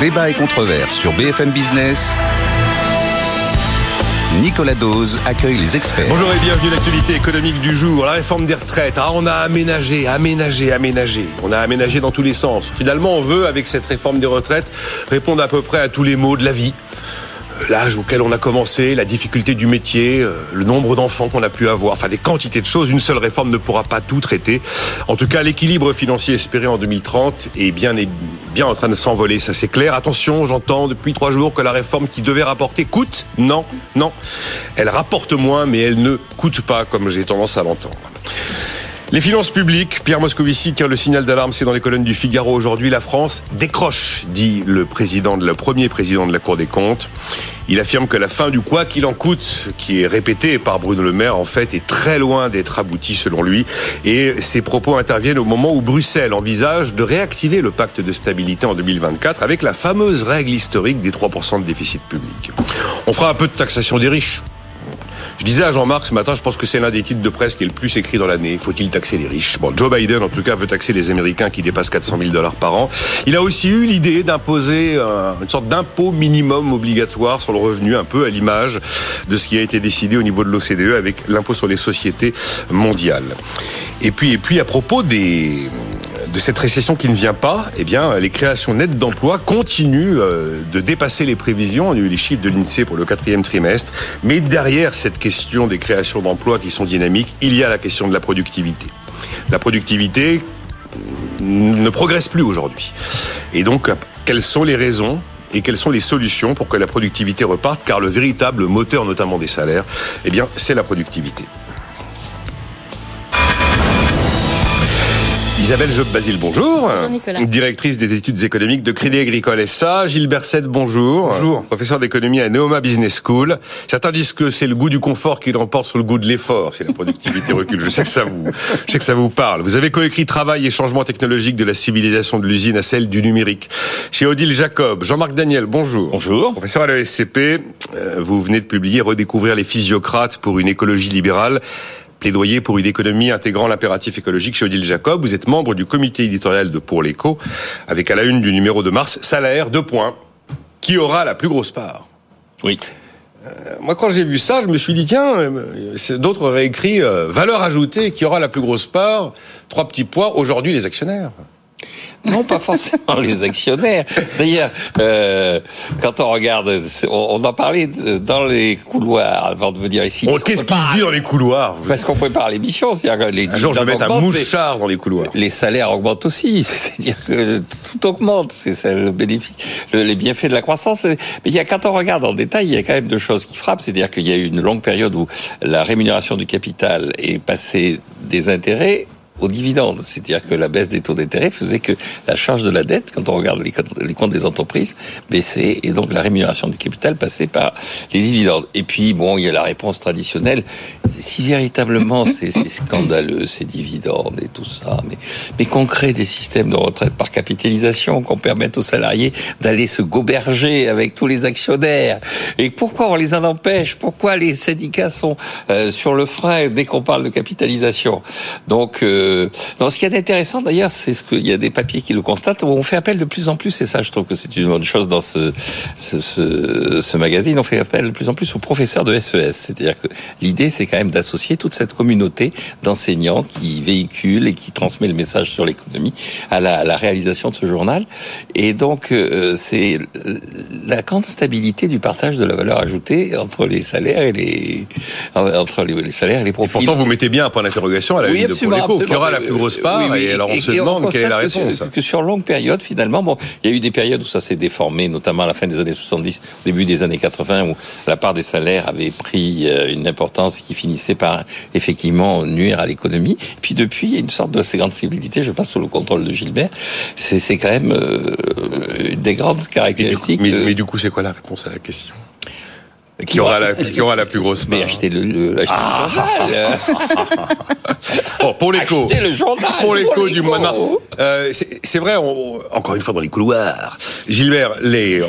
Débat et controverse sur BFM Business. Nicolas Dose accueille les experts. Bonjour et bienvenue à l'actualité économique du jour. La réforme des retraites. Ah, on a aménagé, aménagé, aménagé. On a aménagé dans tous les sens. Finalement, on veut, avec cette réforme des retraites, répondre à peu près à tous les maux de la vie l'âge auquel on a commencé, la difficulté du métier, euh, le nombre d'enfants qu'on a pu avoir, enfin des quantités de choses. Une seule réforme ne pourra pas tout traiter. En tout cas, l'équilibre financier espéré en 2030 est bien, est bien en train de s'envoler, ça c'est clair. Attention, j'entends depuis trois jours que la réforme qui devait rapporter coûte. Non, non. Elle rapporte moins, mais elle ne coûte pas, comme j'ai tendance à l'entendre. Les finances publiques, Pierre Moscovici tire le signal d'alarme, c'est dans les colonnes du Figaro aujourd'hui. La France décroche, dit le président, le premier président de la Cour des comptes. Il affirme que la fin du quoi qu'il en coûte, qui est répété par Bruno Le Maire, en fait, est très loin d'être abouti selon lui. Et ses propos interviennent au moment où Bruxelles envisage de réactiver le pacte de stabilité en 2024 avec la fameuse règle historique des 3% de déficit public. On fera un peu de taxation des riches. Je disais à Jean-Marc ce matin, je pense que c'est l'un des titres de presse qui est le plus écrit dans l'année. Faut-il taxer les riches? Bon, Joe Biden, en tout cas, veut taxer les Américains qui dépassent 400 000 dollars par an. Il a aussi eu l'idée d'imposer une sorte d'impôt minimum obligatoire sur le revenu, un peu à l'image de ce qui a été décidé au niveau de l'OCDE avec l'impôt sur les sociétés mondiales. Et puis, et puis à propos des de cette récession qui ne vient pas, eh bien, les créations nettes d'emplois continuent euh, de dépasser les prévisions. On a eu les chiffres de l'INSEE pour le quatrième trimestre. Mais derrière cette question des créations d'emplois qui sont dynamiques, il y a la question de la productivité. La productivité ne progresse plus aujourd'hui. Et donc, quelles sont les raisons et quelles sont les solutions pour que la productivité reparte? Car le véritable moteur, notamment des salaires, eh bien, c'est la productivité. Isabelle Job-Basile, bonjour. Bonjour Nicolas. Directrice des études économiques de Crédit Agricole SA. Gilles Berset, bonjour. Bonjour. Professeur d'économie à Neoma Business School. Certains disent que c'est le goût du confort qui l'emporte sur le goût de l'effort si la productivité recule. Je sais que ça vous, je sais que ça vous parle. Vous avez coécrit Travail et changement technologique de la civilisation de l'usine à celle du numérique. Chez Odile Jacob. Jean-Marc Daniel, bonjour. Bonjour. Professeur à l'ESCP, euh, vous venez de publier Redécouvrir les physiocrates pour une écologie libérale plaidoyer pour une économie intégrant l'impératif écologique chez Odile Jacob. Vous êtes membre du comité éditorial de Pour l'écho, avec à la une du numéro de mars, salaire, deux points. Qui aura la plus grosse part? Oui. Euh, moi, quand j'ai vu ça, je me suis dit, tiens, euh, d'autres auraient écrit euh, valeur ajoutée, qui aura la plus grosse part? Trois petits points, aujourd'hui les actionnaires. Non, pas forcément les actionnaires. D'ailleurs, euh, quand on regarde, on, en parlait dans les couloirs avant de venir ici. Qu'est-ce qui se dit dans les couloirs Parce qu'on prépare l'émission, c'est-à-dire les un jour je vais mettre un mouchard dans les couloirs. Les salaires augmentent aussi, c'est-à-dire que tout augmente, c'est le bénéfice, les bienfaits de la croissance. Mais il y a quand on regarde en détail, il y a quand même deux choses qui frappent, c'est-à-dire qu'il y a eu une longue période où la rémunération du capital est passée des intérêts aux dividendes. C'est-à-dire que la baisse des taux d'intérêt faisait que la charge de la dette, quand on regarde les comptes des entreprises, baissait et donc la rémunération du capital passait par les dividendes. Et puis, bon, il y a la réponse traditionnelle. Si véritablement c'est scandaleux, ces dividendes et tout ça, mais, mais qu'on crée des systèmes de retraite par capitalisation, qu'on permette aux salariés d'aller se goberger avec tous les actionnaires. Et pourquoi on les en empêche? Pourquoi les syndicats sont euh, sur le frein dès qu'on parle de capitalisation? Donc, euh, euh, ce qui est intéressant d'ailleurs, c'est ce qu'il y a des papiers qui le constatent, où on fait appel de plus en plus, et ça je trouve que c'est une bonne chose dans ce, ce, ce, magazine, on fait appel de plus en plus aux professeurs de SES. E C'est-à-dire que l'idée c'est quand même d'associer toute cette communauté d'enseignants qui véhiculent et qui transmet le message sur l'économie à la, la, réalisation de ce journal. Et donc euh, c'est la grande stabilité du partage de la valeur ajoutée entre les salaires et les entre les, salaires et les profits. pourtant vous mettez bien un point d'interrogation à la oui, de Pour qui aura la plus grosse part Et alors on se demande quelle est la réponse. Que, que sur longue période, finalement, bon, il y a eu des périodes où ça s'est déformé, notamment à la fin des années 70, début des années 80, où la part des salaires avait pris euh, une importance qui finissait par effectivement nuire à l'économie. Puis depuis, il y a une sorte de assez grande civilité, je pense sous le contrôle de Gilbert. C'est quand même euh, des grandes caractéristiques. Mais du coup, c'est quoi la réponse à la question? Qui aura, la, qui aura la plus grosse part Mais achetez le, le, achetez ah. le journal bon, Pour l'écho le journal Pour l'écho du mois de mars euh, C'est vrai, on, encore une fois dans les couloirs Gilbert, les,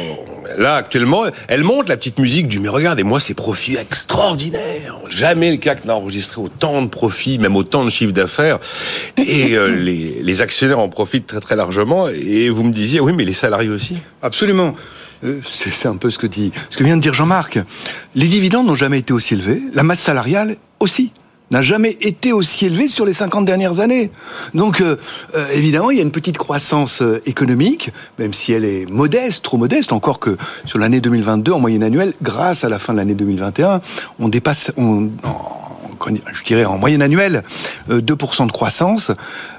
là, actuellement, elle monte la petite musique du mais regardez, moi, ces profits extraordinaires. Jamais le CAC n'a enregistré autant de profits, même autant de chiffres d'affaires. Et euh, les, les actionnaires en profitent très très largement. Et vous me disiez, oui, mais les salariés aussi. Absolument. Euh, C'est un peu ce que dit, ce que vient de dire Jean-Marc. Les dividendes n'ont jamais été aussi élevés. La masse salariale aussi n'a jamais été aussi élevée sur les 50 dernières années. Donc, euh, euh, évidemment, il y a une petite croissance euh, économique, même si elle est modeste, trop modeste, encore que sur l'année 2022, en moyenne annuelle, grâce à la fin de l'année 2021, on dépasse, on, je dirais en moyenne annuelle, euh, 2% de croissance,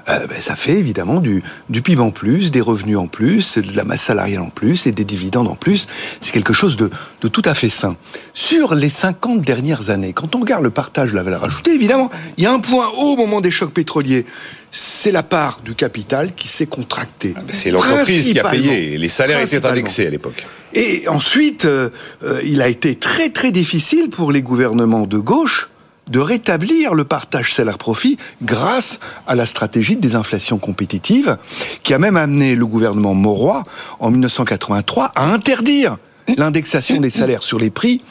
euh, ben, ça fait évidemment du, du PIB en plus, des revenus en plus, de la masse salariale en plus et des dividendes en plus. C'est quelque chose de, de tout à fait sain. Sur les 50 dernières années, quand on regarde le partage de la valeur ajoutée, évidemment, il y a un point haut au moment des chocs pétroliers. C'est la part du capital qui s'est contractée. C'est l'entreprise qui a payé. Les salaires étaient indexés à l'époque. Et ensuite, euh, euh, il a été très très difficile pour les gouvernements de gauche de rétablir le partage salaire-profit grâce à la stratégie de désinflation compétitive qui a même amené le gouvernement Mauroy en 1983 à interdire l'indexation des salaires sur les prix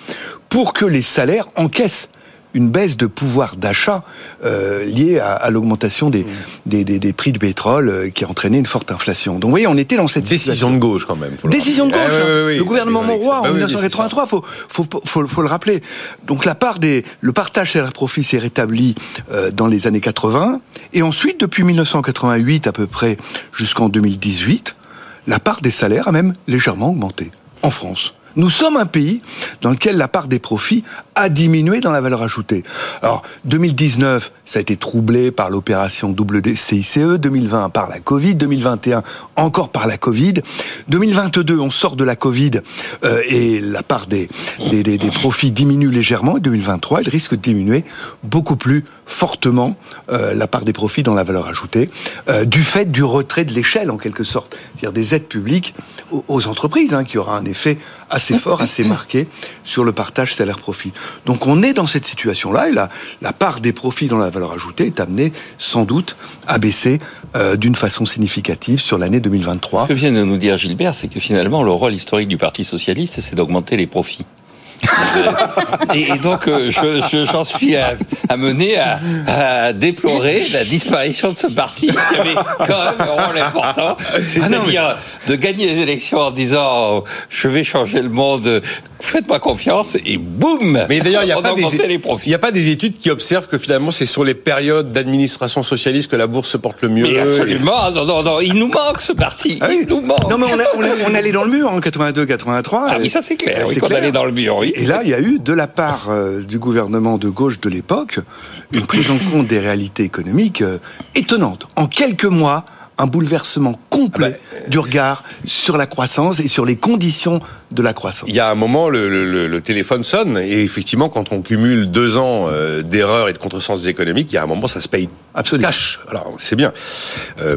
pour que les salaires encaissent une baisse de pouvoir d'achat euh, liée à, à l'augmentation des, des, des- des prix du pétrole euh, qui a entraîné une forte inflation. Donc vous voyez, on était dans cette situation. Décision de gauche quand même. Décision de gauche. Ah, hein. oui, oui, le gouvernement bah en oui, oui, c'est ça. 1983, faut, faut, faut, faut le rappeler. Donc la part des, le partage salaire-profit s'est rétabli euh, dans les années 80, et ensuite depuis 1988 à peu près jusqu'en 2018, la part des salaires a même légèrement augmenté en France. Nous sommes un pays dans lequel la part des profits a diminué dans la valeur ajoutée. Alors, 2019, ça a été troublé par l'opération WCICE, 2020 par la Covid, 2021 encore par la Covid, 2022 on sort de la Covid euh, et la part des, des, des- des profits diminue légèrement, et 2023 elle risque de diminuer beaucoup plus fortement euh, la part des profits dans la valeur ajoutée, euh, du fait du retrait de l'échelle en quelque sorte, c'est-à-dire des aides publiques aux, aux entreprises, hein, qui aura un effet assez fort, assez marqué sur le partage salaire-profit. Donc on est dans cette situation-là, et la, la part des profits dans la valeur ajoutée est amenée sans doute à baisser euh, d'une façon significative sur l'année 2023. Ce que vient de nous dire Gilbert, c'est que finalement, le rôle historique du Parti Socialiste, c'est d'augmenter les profits. et, et donc, euh, je, je- j'en suis amené à, à déplorer la disparition de ce parti qui avait quand même un rôle important, c'est-à-dire de gagner les élections en disant je vais changer le monde, faites-moi confiance, et boum Mais d'ailleurs, il n'y a, pas des- études qui observent que finalement, c'est sur les périodes d'administration socialiste que la bourse se porte le mieux. Mais absolument, non, non, non, il nous manque ce parti, Ah oui. il nous manque. Non mais on, a- on, a- on est allé dans le mur en 82-83. Ah oui, ça c'est clair, oui, C'est qu'on allait dans le mur, oui. Et là, il y a eu, de la part euh, du gouvernement de gauche de l'époque, une prise en compte des réalités économiques euh, étonnante. En quelques mois, un bouleversement complet du regard sur la croissance et sur les conditions de la croissance. Il y a un moment, le, le- le- le téléphone sonne, et effectivement, quand on cumule deux ans euh, d'erreurs et de contresens économiques, il y a un moment, ça se paye Absolument. cash. Alors, c'est bien. Euh,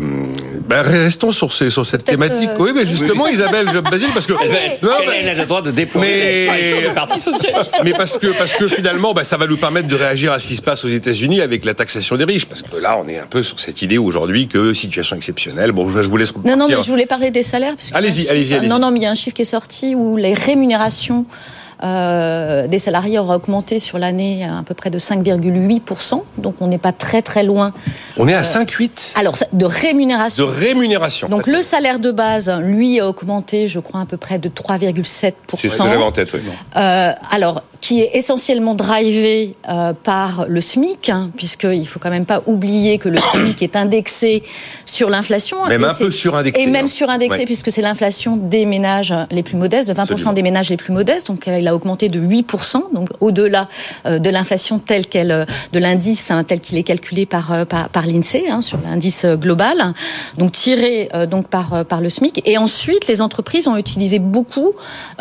ben, restons sur, ces, sur cette thématique. euh, oui, mais justement, Isabelle Job Basile, parce que... Non, mais- elle a le droit de déplorer Mais- Parti Socialiste. Mais parce que parce que finalement, bah, ça va nous permettre de réagir à ce qui se passe aux États-Unis avec la taxation des riches, parce que là, on est un peu sur cette idée aujourd'hui que situation exceptionnelle. Bon, je je vous laisse. Non, non, mais je voulais parler des salaires. Allez-y, allez-y, allez-y. Non, non, mais il y a un chiffre qui est sorti où les rémunérations euh, des salariés auraient augmenté sur l'année à, à peu près de 5,8%. Donc on n'est pas très très loin. On est à 5,8 Alors, ça- de de rémunération. rémunération. Donc le salaire de base, lui, a augmenté, je crois, à peu près de 3,7%. c'est ce que j'avais en tête. Oui. Euh, alors, qui est essentiellement drivé euh, par le SMIC, hein, puisqu'il faut quand même pas oublier que le SMIC est indexé sur l'inflation. Même Et un peu surindexé, Et même hein. surindexé, Ouais. puisque c'est l'inflation des ménages les plus modestes, de 20% Absolument. des ménages les plus modestes. Donc, il a augmenté de 8%, donc au-delà euh, de l'inflation telle qu'elle, euh, de l'indice hein, tel qu'il est calculé par euh, par, par l'Insee hein, sur l'indice euh, global. Donc tiré euh, donc par par le SMIC. Et ensuite, les entreprises ont utilisé beaucoup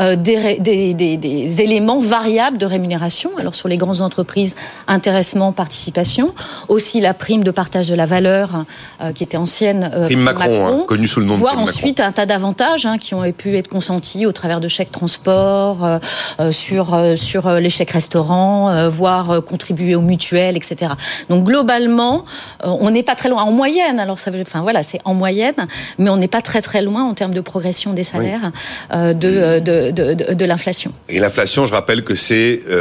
euh, des, des, des éléments variables de rémunération. Alors sur les grandes entreprises, intéressement, participation, aussi la prime de partage de la valeur euh, qui était ancienne. Euh, prime Macron, hein, connue sous le nom de Voire ensuite un tas d'avantages hein, qui ont pu être consentis au travers de chèques transport, euh, sur sur les chèques restaurants, voire contribuer aux mutuelles, etc. Donc globalement, on n'est pas très loin en moyenne. Alors ça veut, enfin voilà, c'est en moyenne, mais on n'est pas très très loin en termes de progression des salaires de, de, de, de, l'inflation. Et l'inflation, je rappelle que c'est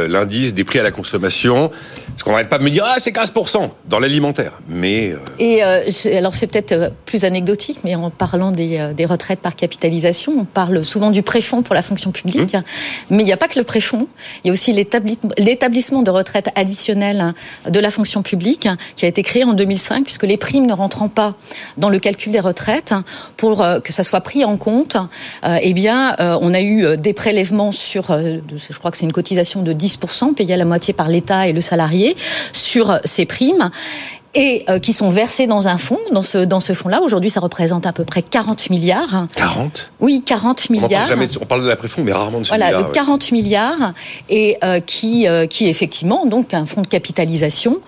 l'indice des prix à la consommation. Parce qu'on n'arrête pas de me dire ah c'est 15% dans l'alimentaire, mais et alors c'est peut-être plus anecdotique, mais en parlant des, des, retraites par capitalisation, on parle souvent du préfonds pour la fonction publique, mmh. mais il n'y a pas que le préfonds, il y a aussi l'établissement de retraite additionnelle de la fonction publique qui a été créé en 2005, puisque les primes ne rentrant pas dans le calcul des retraites, pour que ça soit pris en compte, eh bien on a eu des prélèvements sur, je crois que c'est une cotisation de 10%, payée à la moitié par l'État et le salarié, sur ces primes et euh, qui sont versés dans un fonds. Dans ce, dans ce fonds-là, aujourd'hui, ça représente à peu près 40 milliards. 40 Oui, 40 milliards. On parle, jamais on parle de la préfonds, mais rarement de ce voilà, Voilà, de 40 milliards, et euh, qui, euh, qui est effectivement donc un fonds de capitalisation,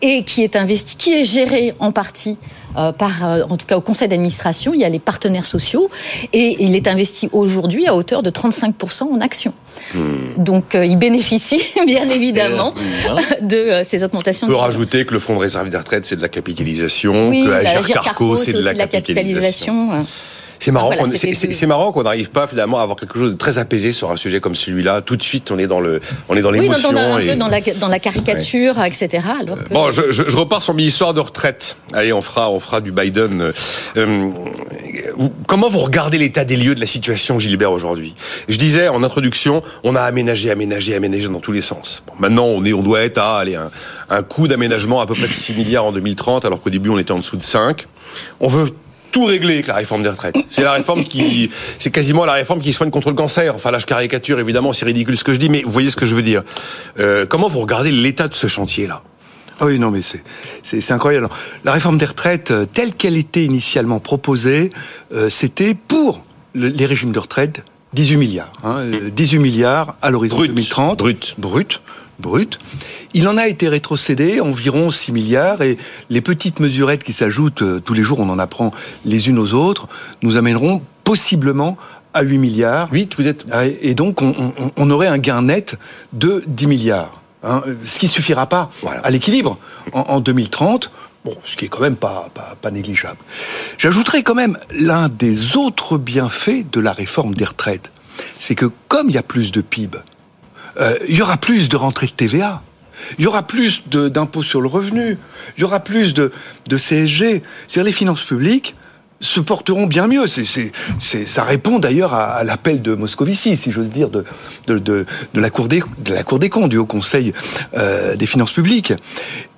et qui est investi, qui est géré en partie par, en tout cas au conseil d'administration, il y a les partenaires sociaux, et il est investi aujourd'hui à hauteur de 35% en actions. Hmm. Donc il bénéficie bien évidemment de ces augmentations. On peut rajouter que le fonds de réserve des retraites, c'est de la capitalisation, que Agir Carco, c'est de, la capitalisation. C'est marrant, c'est marrant qu'on n'arrive pas finalement à avoir quelque chose de très apaisé sur un sujet comme celui-là. Tout de suite, on est dans le, on est dans l'émotion. Oui, dans, un peu dans la, dans la caricature, etc. Alors Bon, je, je, repars sur mes histoires de retraite. Allez, on fera, on fera du Biden. Euh, comment vous regardez l'état des lieux de la situation, Gilbert, aujourd'hui? Je disais en introduction, on a aménagé, aménagé, aménagé dans tous les sens. Bon, maintenant, on est, on doit être à aller un, un coût d'aménagement à peu près de 6 milliards en 2030, alors qu'au début, on était en dessous de 5. On veut tout régler avec la réforme des retraites. C'est la réforme qui, c'est quasiment la réforme qui soigne contre le cancer. Enfin, là, je caricature évidemment, c'est ridicule ce que je dis, mais vous voyez ce que je veux dire. Euh, comment vous regardez l'état de ce chantier-là? Ah oui, non, mais c'est c'est incroyable. La réforme des retraites, euh, telle qu'elle était initialement proposée, euh, c'était pour les régimes de retraite 18 milliards. Hein, 18 milliards à l'horizon 2030. Brut. Brut brut. Il en a été rétrocédé environ 6 milliards et les petites mesurettes qui s'ajoutent, euh, tous les jours on en apprend les unes aux autres, nous amèneront possiblement à 8 milliards. 8, vous êtes... Ah, et donc on, aurait un gain net de 10 milliards. Hein, ce qui suffira pas à l'équilibre en, 2030. Bon, ce qui est quand même pas, pas, pas négligeable. J'ajouterai quand même l'un des autres bienfaits de la réforme des retraites. C'est que comme il y a plus de PIB, euh, il y aura plus de rentrées de TVA. Il y aura plus d'impôts sur le revenu. Il y aura plus de, de CSG. C'est-à-dire les finances publiques se porteront bien mieux. C'est, ça répond d'ailleurs à, l'appel de Moscovici, si j'ose dire, de, de, de, la Cour des, de la Cour des comptes, du Haut Conseil euh, des finances publiques.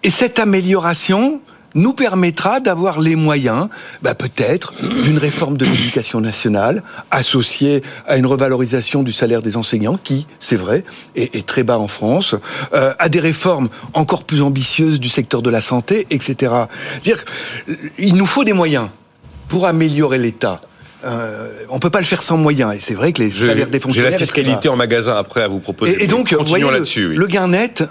Et cette amélioration, nous permettra d'avoir les moyens, bah peut-être, d'une réforme de l'éducation nationale associée à une revalorisation du salaire des enseignants, qui, c'est vrai, est, très bas en France, euh, à des réformes encore plus ambitieuses du secteur de la santé, etc. C'est-à-dire il nous faut des moyens pour améliorer l'État. Euh, on peut pas le faire sans moyens. Et c'est vrai que les salaires des fonctionnaires. J'ai la fiscalité en magasin après à vous proposer. Et, donc, continuons là-dessus. Le gain net,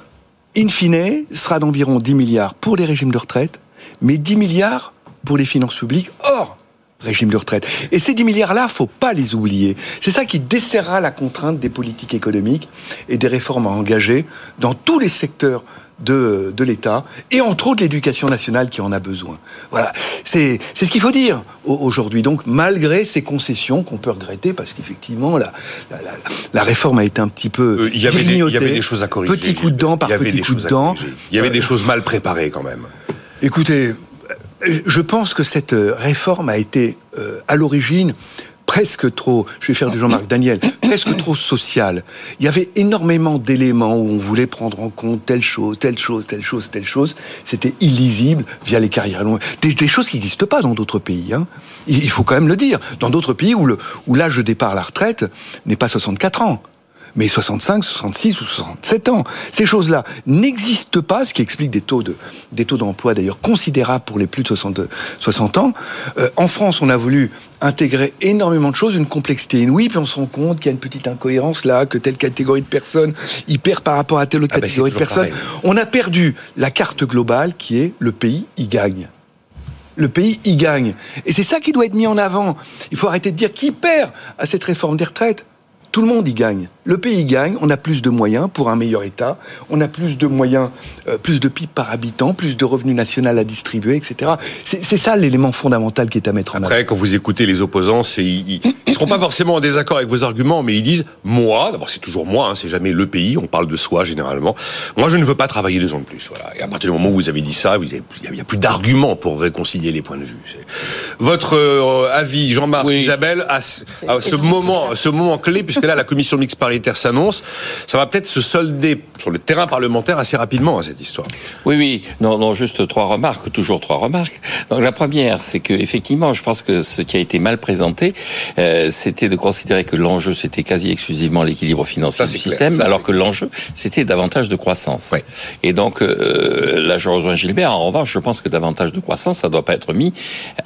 in fine, sera d'environ 10 milliards pour les régimes de retraite, mais 10 milliards pour les finances publiques hors régime de retraite. Et ces 10 milliards-là, faut pas les oublier. C'est ça qui desserrera la contrainte des politiques économiques et des réformes à engager dans tous les secteurs de, de l'État, et entre autres l'éducation nationale qui en a besoin. Voilà, c'est ce qu'il faut dire aujourd'hui. Donc, malgré ces concessions qu'on peut regretter, parce qu'effectivement, la, la, la, réforme a été un petit peu... Euh, il, y avait des, il y avait des choses à corriger. Petit coup de dent par petit coup de dent. Il y avait des choses mal préparées quand même. Écoutez, je pense que cette réforme a été euh, à l'origine presque trop, je vais faire du Jean-Marc Daniel, presque trop sociale. Il y avait énormément d'éléments où on voulait prendre en compte telle chose, telle chose, telle chose, telle chose. C'était illisible via les carrières longues. Des, choses qui n'existent pas dans d'autres pays. Hein. Il faut quand même le dire. Dans d'autres pays où l'âge de départ à la retraite n'est pas 64 ans. Mais 65, 66 ou 67 ans. Ces choses-là n'existent pas, ce qui explique des taux de des taux d'emploi d'ailleurs considérables pour les plus de 60, 60 ans. Euh, en France, on a voulu intégrer énormément de choses, une complexité inouïe, puis on se rend compte qu'il y a une petite incohérence là, que telle catégorie de personnes y perd par rapport à telle autre Ah ben, catégorie de personnes. On a perdu la carte globale qui est le pays y gagne. Le pays y gagne. Et c'est ça qui doit être mis en avant. Il faut arrêter de dire qui perd à cette réforme des retraites. Tout le monde y gagne. Le pays y gagne. On a plus de moyens pour un meilleur État. On a plus de moyens, euh, plus de PIB par habitant, plus de revenus national à distribuer, etc. C'est ça l'élément fondamental qui est à mettre en avant. Après, quand vous écoutez les opposants, c'est ils seront pas forcément en désaccord avec vos arguments, mais ils disent moi. D'abord, c'est toujours moi. Hein, c'est jamais le pays. On parle de soi généralement. Moi, je ne veux pas travailler deux ans de plus. Voilà. Et à partir du moment où vous avez dit ça, il n'y a, plus d'arguments pour réconcilier les points de vue. Votre euh, avis, Jean-Marc, Oui. Isabelle, à, ce- à ce moment, ce moment clé, puisque là, la commission mixte paritaire s'annonce, ça va peut-être se solder sur le terrain parlementaire assez rapidement hein, cette histoire. Oui, oui. Non, non, juste trois remarques, toujours trois remarques. Donc la première, c'est que effectivement, je pense que ce qui a été mal présenté, euh, c'était de considérer que l'enjeu c'était quasi exclusivement l'équilibre financier Ça, du système, Ça, alors que l'enjeu c'était davantage de croissance. Ouais. Et donc euh, là, je rejoins Gilbert. En revanche, je pense que davantage de croissance, ça doit pas être mis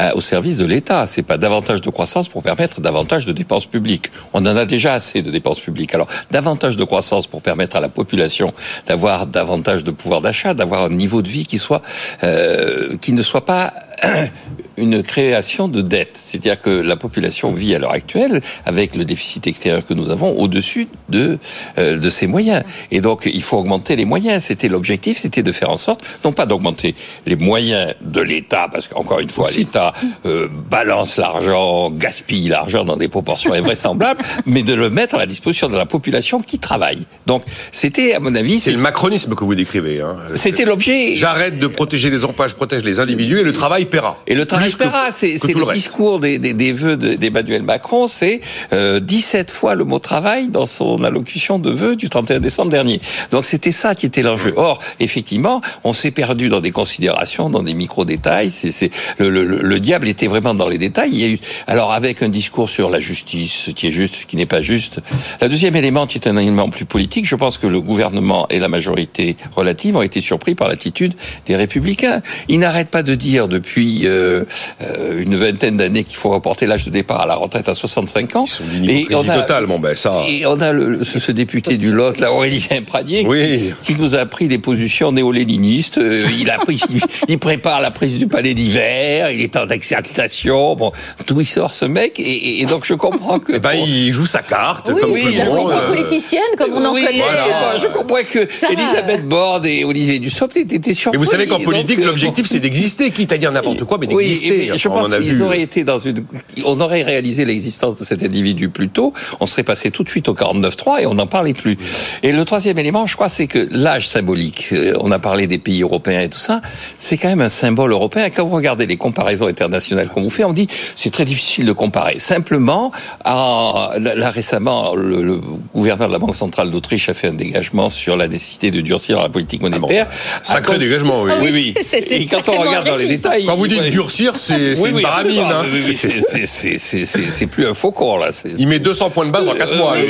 euh, au service de l'État. C'est pas davantage de croissance pour permettre davantage de dépenses publiques. On en a déjà assez de dépenses publiques. Alors davantage de croissance pour permettre à la population d'avoir davantage de pouvoir d'achat, d'avoir un niveau de vie qui soit euh, qui ne soit pas une création de dette. C'est-à-dire que la population vit à l'heure actuelle avec le déficit extérieur que nous avons au-dessus de euh, de ses moyens. Et donc il faut augmenter les moyens. C'était l'objectif, c'était de faire en sorte non pas d'augmenter les moyens de l'État parce qu'encore une fois l'État euh, balance l'argent, gaspille l'argent dans des proportions invraisemblables, mais de le mettre à la disposition de la population qui travaille. Donc c'était à mon avis C'est le macronisme que vous décrivez. Hein. c'était l'objet. J'arrête de protéger les emplois, je protège les individus et le travail paiera. Et le travail paiera, c'est le, discours des, des, des vœux de- d'Emmanuel Macron, c'est euh, 17 fois le mot travail dans son allocution de vœux du 31 décembre dernier. Donc c'était ça qui était l'enjeu. Or, effectivement, on s'est perdu dans des considérations, dans des micro-détails. C'est, le, le, le- le diable était vraiment dans les détails. Il y a eu, alors avec un discours sur la justice, ce qui est juste, ce qui n'est pas juste. Le deuxième élément, qui est un élément plus politique, je pense que le gouvernement et la majorité relative ont été surpris par l'attitude des républicains. Ils n'arrêtent pas de dire depuis euh, euh, une vingtaine d'années qu'il faut reporter l'âge de départ à la retraite à 65 ans. Ils sont d'une hypocrisie totale, bon ben ça. Et on a le, ce, ce député du Lot, là, Aurélien Pradier, Oui. qui nous a pris des positions néo-léninistes. Euh, Il a pris, il, il prépare la prise du palais d'hiver, il est en exaltation. Bon, d'où il sort ce mec? Et, et- et donc je comprends que. Eh ben, bon, il joue sa carte Oui, comme oui, tout la politique euh, politicienne, comme on en oui, connaît. voilà. je comprends que Ça. Elisabeth Borne et Olivier Dussopt étaient surpris. Et vous savez qu'en politique, l'objectif, bon. c'est d'exister, quitte à dire n'importe quoi, mais Oui, d'exister. mais je pense qu'ils auraient été dans une, on aurait réalisé l'existence de cet individu plus tôt, on serait passé tout de suite au 49.3 et on n'en parlait plus. Et le troisième élément, je crois, c'est que l'âge symbolique, euh, on a parlé des pays européens et tout ça, c'est quand même un symbole européen. Quand vous regardez les comparaisons internationales qu'on vous fait, on dit c'est très difficile de comparer. Simplement, en- là, récemment, le, le gouverneur de la Banque centrale d'Autriche a fait un dégagement sur la nécessité de durcir la politique monétaire. Sacré À cause- dégagement, oui. Ah Oui, Et quand on regarde dans les détails, Quand vous dites durcir, c'est c'est oui, une oui, baramine. hein. C'est- c'est- c'est- c'est- c'est c'est plus un faucon là. Il met 200 points de base en 4 Euh, mois. oui.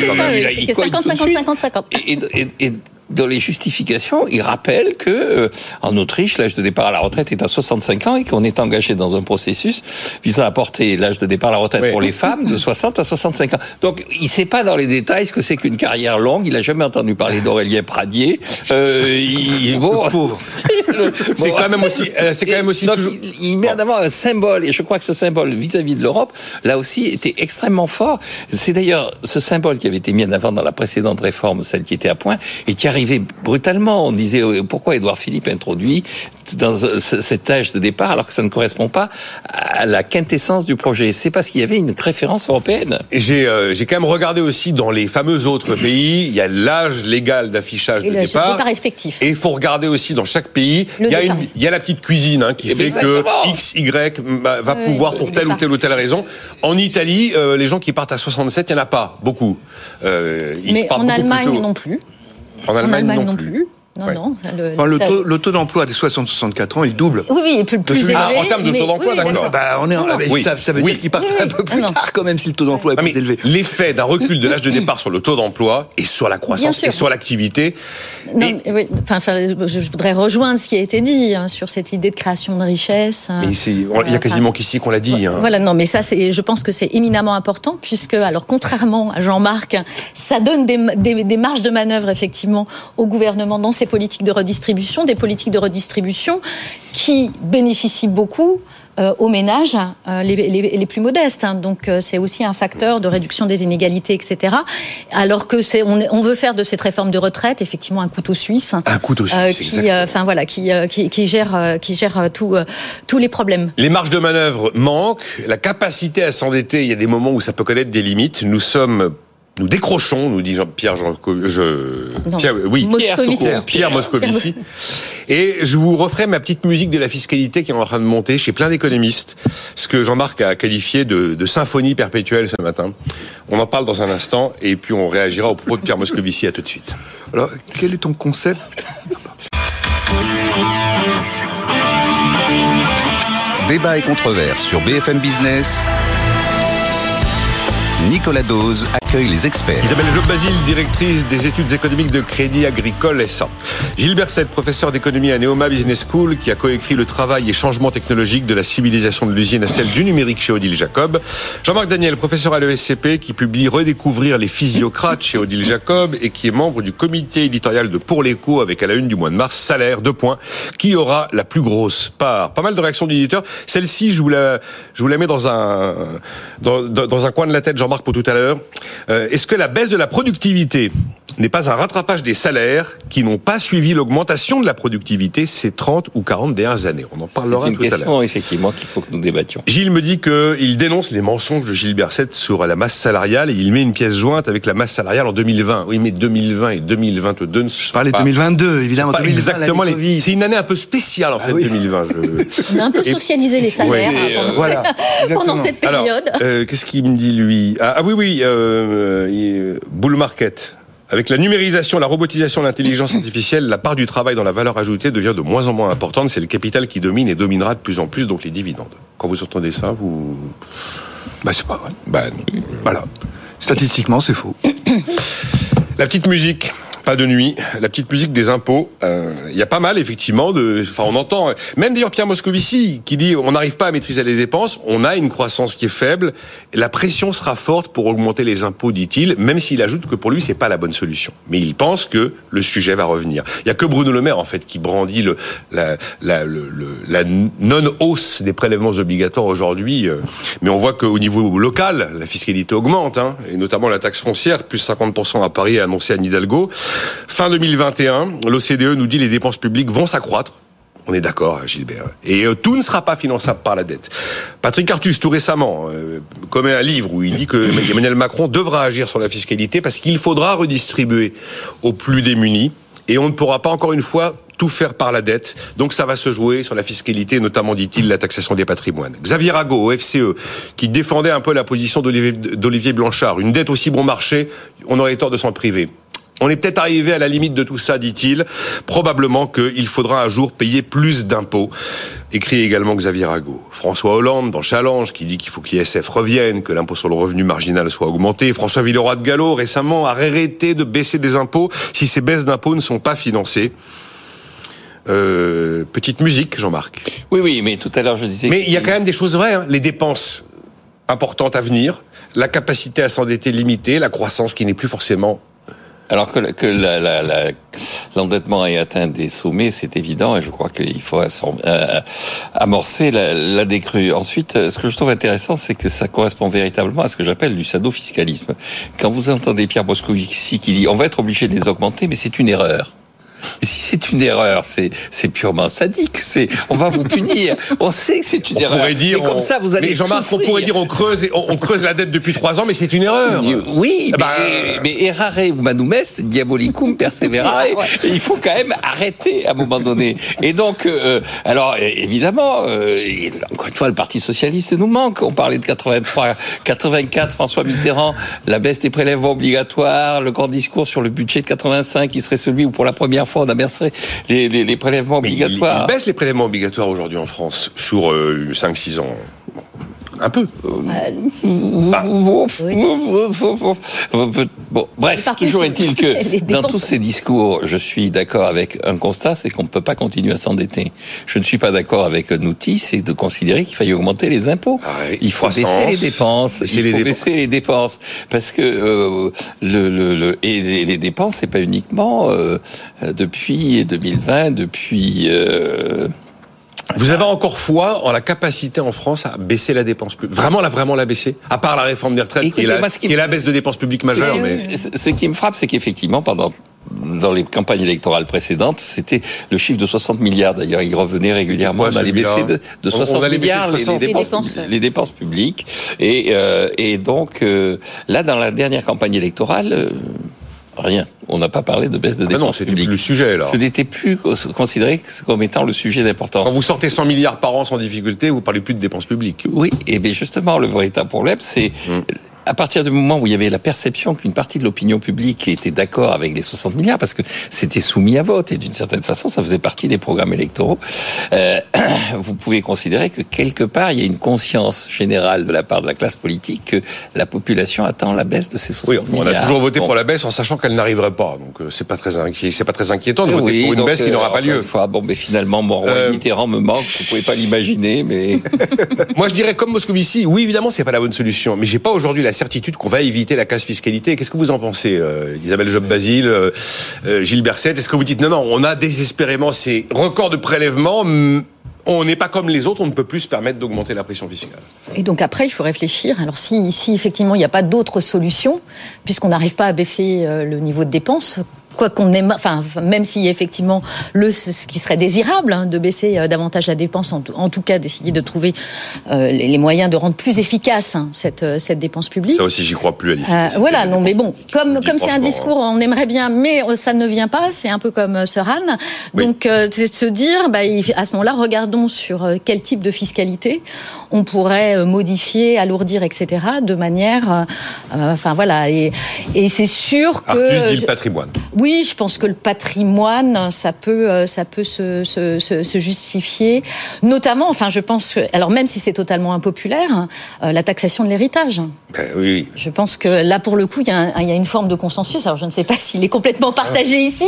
Il cogne 50, tout de 50, suite. 50, 50. Et, et- et dans les justifications, il rappelle que euh, en Autriche, l'âge de départ à la retraite est à 65 ans et qu'on est engagé dans un processus visant à porter l'âge de départ à la retraite Oui. pour les femmes de 60 à 65 ans. Donc, il sait pas dans les détails ce que c'est qu'une carrière longue. Il a jamais entendu parler d'Aurélien Pradier. Euh, il, bon, C'est Bon, quand même aussi, euh, c'est quand même aussi donc, toujours. il, il met en avant un symbole, et je crois que ce symbole vis-à-vis de l'Europe, là aussi, était extrêmement fort. C'est d'ailleurs ce symbole qui avait été mis en avant dans la précédente réforme, celle qui était à point, et qui arrivait brutalement. On disait euh, pourquoi Édouard Philippe introduit dans euh, ce- cet âge de départ alors que ça ne correspond pas à la quintessence du projet? C'est parce qu'il y avait une référence européenne. J'ai euh, j'ai quand même regardé aussi dans les fameux autres pays, il y a l'âge légal d'affichage de le départ. départ effectif. Et il faut regarder aussi dans chaque pays, il y, a départ. une, il y a la petite cuisine hein, qui Eh fait ben, que exactement. X, Y va pouvoir pour le telle ou telle ou telle raison. En Italie, euh, les gens qui partent à 67, il n'y en a pas beaucoup. Euh, ils Mais se partent en Allemagne non plus. En En Allemagne, Allemagne non, plus. Non, Ouais. non. Le, Enfin, le, taux, le taux d'emploi des 60-64 ans, il double. Oui, oui, plus, plus celui- élevé. Ah, en termes de taux d'emploi, oui, d'accord. Bah, on est en- Oui. ça, ça veut Oui. dire qu'il partent Oui, un peu plus Ah, tard quand même si le taux d'emploi est Ah, plus élevé. L'effet d'un recul de l'âge de départ sur le taux d'emploi et sur la croissance et sur l'activité. Et- enfin, enfin, je voudrais rejoindre ce qui a été dit hein, sur cette idée de création de richesse. hein. Mais c'est- il y a quasiment qu'ici qu'on l'a dit. hein. Voilà, non, mais ça, c'est, je pense que c'est éminemment important puisque, alors, contrairement à Jean-Marc, ça donne des, des, des marges de manœuvre effectivement au gouvernement dans ses politiques de redistribution, des politiques de redistribution qui bénéficient beaucoup. euh, aux ménages euh, les, les, les plus modestes. hein. Donc euh, c'est aussi un facteur de réduction des inégalités, etc. Alors que c'est on, veut faire de cette réforme de retraite effectivement un couteau suisse. Un couteau suisse, qui, enfin voilà, qui, qui, qui gère, qui gère tout, tous les problèmes. Les marges de manœuvre manquent, la capacité à s'endetter, il y a des moments où ça peut connaître des limites. Nous sommes, nous décrochons, nous dit Jean-Pierre Jean, je, Non. Pierre, oui, Moscovici. Pierre, Pierre Moscovici. Et je vous referai ma petite musique de la fiscalité qui est en train de monter chez plein d'économistes, ce que Jean-Marc a qualifié de, de symphonie perpétuelle ce matin. On en parle dans un instant et puis on réagira au propos de Pierre Moscovici. À tout de suite. Alors, quel est ton concept? Débat et controverse sur BFM Business. Nicolas Dose les experts. Isabelle Job Basile, directrice des études économiques de Crédit Agricole SA. Gilles Berset, professeur d'économie à Neoma Business School, qui a coécrit le travail et changement technologique de la civilisation de l'usine à celle du numérique chez Odile Jacob. Jean-Marc Daniel, professeur à l'ESCP, qui publie Redécouvrir les physiocrates chez Odile Jacob et qui est membre du comité éditorial de Pour l'écho avec à la une du mois de mars, salaire, deux points, qui aura la plus grosse part. Pas mal de réactions d'éditeurs. Celle-ci, je vous la, je vous la mets dans un, dans un coin de la tête, Jean-Marc, pour tout à l'heure. Euh, Est-ce que la baisse de la productivité n'est pas un rattrapage des salaires qui n'ont pas suivi l'augmentation de la productivité ces 30 ou 40 dernières années? On en C'est parlera une tout à l'heure. question, effectivement, qu'il faut que nous débattions. Gilles me dit qu'il dénonce les mensonges de Gilles Berset sur la masse salariale et il met une pièce jointe avec la masse salariale en 2020. Oui, mais 2020 et 2022 ne sont pas, 2022, évidemment. pas 2020, exactement les. C'est une année un peu spéciale en fait oui. 2020. je- On a un peu Et- socialisé les salaires Ouais, hein, euh, pendant, Voilà. pendant exactement. cette période. euh, qu'est-ce qu'il me dit lui? Ah, ah oui, oui, euh, il- bull market. Avec la numérisation, la robotisation, l'intelligence artificielle, la part du travail dans la valeur ajoutée devient de moins en moins importante. C'est le capital qui domine et dominera de plus en plus, donc les dividendes. Quand vous entendez ça, vous... Bah, c'est pas vrai. Bah, non. Voilà. Statistiquement, c'est faux. La petite musique, pas de nuit, la petite musique des impôts. euh, Il y a pas mal effectivement de. Enfin, on entend. Même d'ailleurs Pierre Moscovici qui dit on n'arrive pas à maîtriser les dépenses, on a une croissance qui est faible, la pression sera forte pour augmenter les impôts, dit-il. Même s'il ajoute que pour lui c'est pas la bonne solution. Mais il pense que le sujet va revenir. Il y a que Bruno Le Maire en fait qui brandit le, la, la, le- la non hausse des prélèvements obligatoires aujourd'hui. euh, Mais on voit qu'au niveau local, la fiscalité augmente, hein, et notamment la taxe foncière, plus 50% à Paris, annoncé à Hidalgo. Fin 2021, l'OCDE nous dit les dépenses publiques vont s'accroître. On est d'accord, hein, Gilbert. Et euh, tout ne sera pas finançable par la dette. Patrick Artus, tout récemment, euh, commet un livre où il dit que Emmanuel Macron devra agir sur la fiscalité parce qu'il faudra redistribuer aux plus démunis. Et on ne pourra pas, encore une fois, tout faire par la dette. Donc ça va se jouer sur la fiscalité, notamment, dit-il, la taxation des patrimoines. Xavier Rago, au FCE, qui défendait un peu la position d'Olivier Blanchard. Une dette aussi bon marché, on aurait tort de s'en priver. On est peut-être arrivé à la limite de tout ça, dit-il. Probablement qu'il faudra un jour payer plus d'impôts. Écrit également Xavier Rago. François Hollande, dans Challenge, qui dit qu'il faut que l'ISF revienne, que l'impôt sur le revenu marginal soit augmenté. François Villeroy de Gallo, récemment, a arrêté de baisser des impôts si ces baisses d'impôts ne sont pas financées. Euh, petite musique, Jean-Marc. Oui, oui, mais tout à l'heure, je disais... Mais il y a quand même des choses vraies. hein. Les dépenses importantes à venir, la capacité à s'endetter limitée, la croissance qui n'est plus forcément Alors que, que la- la- la- l'endettement atteint des sommets, c'est évident, et je crois qu'il faut euh, amorcer la, la décrue. Ensuite, euh, ce que je trouve intéressant, c'est que ça correspond véritablement à ce que j'appelle du sadofiscalisme. Quand vous entendez Pierre Moscovici qui dit on va être obligé de les augmenter, mais c'est une erreur. Si c'est une erreur, c'est c'est purement sadique. C'est on va vous punir. On sait que c'est une On erreur. pourrait dire, et comme on- ça, vous allez Mais Jean-Marc, on pourrait dire, on creuse, et- on, on creuse la dette depuis trois ans, mais c'est une erreur. Oui, Ah bah, mais, mais errare humanum est, diabolicum perseverare. Il faut quand même arrêter à un moment donné. Et donc, euh, alors évidemment, euh, et encore une fois, le Parti socialiste nous manque. On parlait de 83, 84, François Mitterrand, la baisse des prélèvements obligatoires, le grand discours sur le budget de 85, qui serait celui où pour la première fois fois on abaisserait les, les, les prélèvements Mais obligatoires. Il, baisse les prélèvements obligatoires aujourd'hui en France sur 5-6 ans. Un peu. Bon, bref, toujours est-il que dans tous ces discours, je suis d'accord avec un constat, c'est qu'on ne peut pas continuer à s'endetter. Je ne suis pas d'accord avec un outil, c'est de considérer qu'il faille augmenter les impôts. Ah il faut croissance, baisser les dépenses. baisser il les faut dépenses. baisser les dépenses parce que euh, le, le, le- et les, dépenses, c'est pas uniquement euh, depuis 2020, depuis. euh, Vous avez encore foi en la capacité en France à baisser la dépense publique? Vraiment, la, vraiment la baisser? À part la réforme des retraites, qui, est la, qui est la baisse de dépenses publiques majeure. Mais... ce- Ce qui me frappe, c'est qu'effectivement, pendant dans les campagnes électorales précédentes, c'était le chiffre de 60 milliards. D'ailleurs, il revenait régulièrement. Pourquoi on allait baisser de, de On- on 60 allait baisser de milliards les- 60. les, dépenses, Les dépenses, les dépenses publiques. Et, euh, et donc, euh, là, dans la dernière campagne électorale, euh, rien. On n'a pas parlé de baisse de Ah non, dépenses c'était publiques. plus le sujet, là. Ce n'était plus considéré comme étant le sujet d'importance. Quand vous sortez 100 milliards par an sans difficulté, vous parlez plus de dépenses publiques. Oui, et bien justement, le véritable problème, c'est Hum. À partir du moment où il y avait la perception qu'une partie de l'opinion publique était d'accord avec les 60 milliards, parce que c'était soumis à vote, et d'une certaine façon, ça faisait partie des programmes électoraux, euh, vous pouvez considérer que quelque part, il y a une conscience générale de la part de la classe politique que la population attend la baisse de ces 60 Oui, enfin, on milliards. a toujours voté Bon. pour la baisse en sachant qu'elle n'arriverait pas. Donc euh, c'est pas très inquiet, c'est pas très inquiétant de voter Oui, pour une baisse qui euh, n'aura pas encore lieu. une fois, bon, mais finalement, mon roi Euh, Mitterrand me manque, vous pouvez pas l'imaginer, mais... Moi, je dirais comme Moscovici, oui, évidemment, c'est pas la bonne solution, mais j'ai pas aujourd'hui la certitude qu'on va éviter la casse fiscalité. Qu'est-ce que vous en pensez, euh, Isabelle Job-Basile, euh, euh, Gilles Berset Est-ce que vous dites non, non, on a désespérément ces records de prélèvements, hum, on n'est pas comme les autres, on ne peut plus se permettre d'augmenter la pression fiscale? Et donc après, il faut réfléchir. Alors si, si effectivement il n'y a pas d'autre solution, puisqu'on n'arrive pas à baisser euh, le niveau de dépenses, quoi qu'on aime, enfin même si effectivement le ce qui serait désirable hein, de baisser euh, davantage la dépense, en, tout- en tout cas d'essayer de trouver euh, les, les moyens de rendre plus efficace hein, cette euh, cette dépense publique. Ça aussi, j'y crois plus à Euh, voilà, non, mais bon, comme comme c'est un discours, on aimerait bien, mais euh, ça ne vient pas. C'est un peu comme Han. Oui. Donc, euh, c'est de se dire, bah, à ce moment-là, regardons sur euh, quel type de fiscalité on pourrait euh, modifier, alourdir, etc., de manière, enfin voilà, et, et c'est sûr que, Artus dit le patrimoine. oui, je pense que le patrimoine, ça peut, euh, ça peut se, se, se, se justifier, notamment, enfin, je pense que, alors même si c'est totalement impopulaire, hein, euh, la taxation de l'héritage. Ben oui, oui. Je pense que là, pour le coup, il y, a un- il y a une forme de consensus. Alors, je ne sais pas s'il est complètement partagé ici,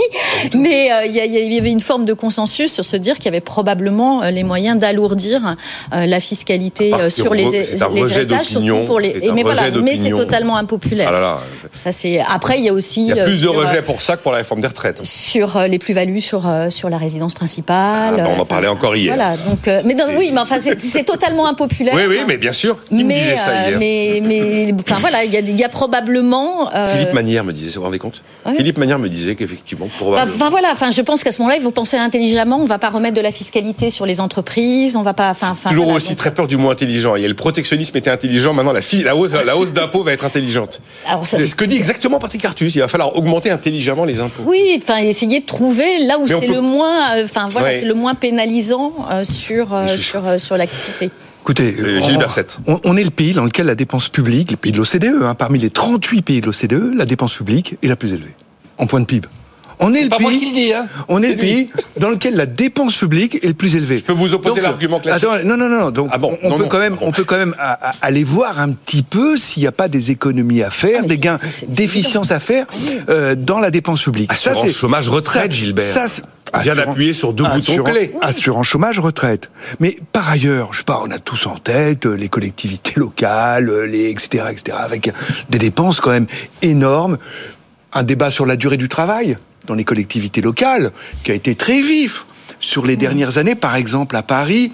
mais euh, il y, a- il y avait une forme de consensus sur se dire qu'il y avait probablement les moyens d'alourdir euh, la fiscalité euh, sur les, héritages, surtout pour les. et mais voilà, mais c'est totalement impopulaire. Ah là là. Ça c'est. Après, il y a aussi. Il y a plus de rejets pour ça que pour la réforme des retraites. sur euh, les plus-values sur euh, sur la résidence principale. Ah, bah, on en Enfin, parlait encore hier. Voilà. Donc, euh, mais non, oui, mais enfin, c'est totalement impopulaire. Oui, oui, mais bien sûr. Me mais, disait ça hier mais, mais, enfin voilà, il y a, il y a probablement. euh, Philippe Manière me disait, vous vous rendez compte Ouais. Philippe Manière me disait qu'effectivement, probablement. enfin, voilà, enfin je pense qu'à ce moment-là, il faut penser intelligemment. On va pas remettre de la fiscalité sur les entreprises. On va pas. Enfin, enfin, Toujours voilà, aussi donc- très peur du mot intelligent. Il y a le protectionnisme était intelligent, maintenant la, hausse, la hausse d'impôts va être intelligente. C'est ce que dit exactement Patrick Artus. Il va falloir augmenter intelligemment les impôts. Oui, enfin essayer de trouver là où Mais on c'est peut- le moins, euh, enfin voilà, Ouais. c'est le moins pénalisant euh, sur euh, sur euh, sur l'activité. Écoutez, Gilles on est le pays dans lequel la dépense publique, le pays de l'OCDE, hein, parmi les 38 pays de l'OCDE, la dépense publique est la plus élevée en point de PIB. On est le pas moi pays, qui le dis, hein. on est le lui. pays dans lequel la dépense publique est le plus élevée. Je peux vous opposer l'argument classique. non, non, non. Donc, Ah bon, on, non, peut non. quand même, Ah bon. on peut quand même à- à- aller voir un petit peu s'il n'y a pas des économies à faire, Ah, des gains d'efficience à faire euh, dans la dépense publique. Assurance c'est- chômage retraite, ça- Gilbert. Ça, c'est- Vient d'appuyer sur deux boutons assurance- clés. Assurance chômage, retraite. Mais par ailleurs, je sais pas, on a tous en tête euh, les collectivités locales, euh, les etc., etc., avec des dépenses quand même énormes. Un débat sur la durée du travail? Dans les collectivités locales qui a été très vif sur les dernières années. Par exemple, à Paris,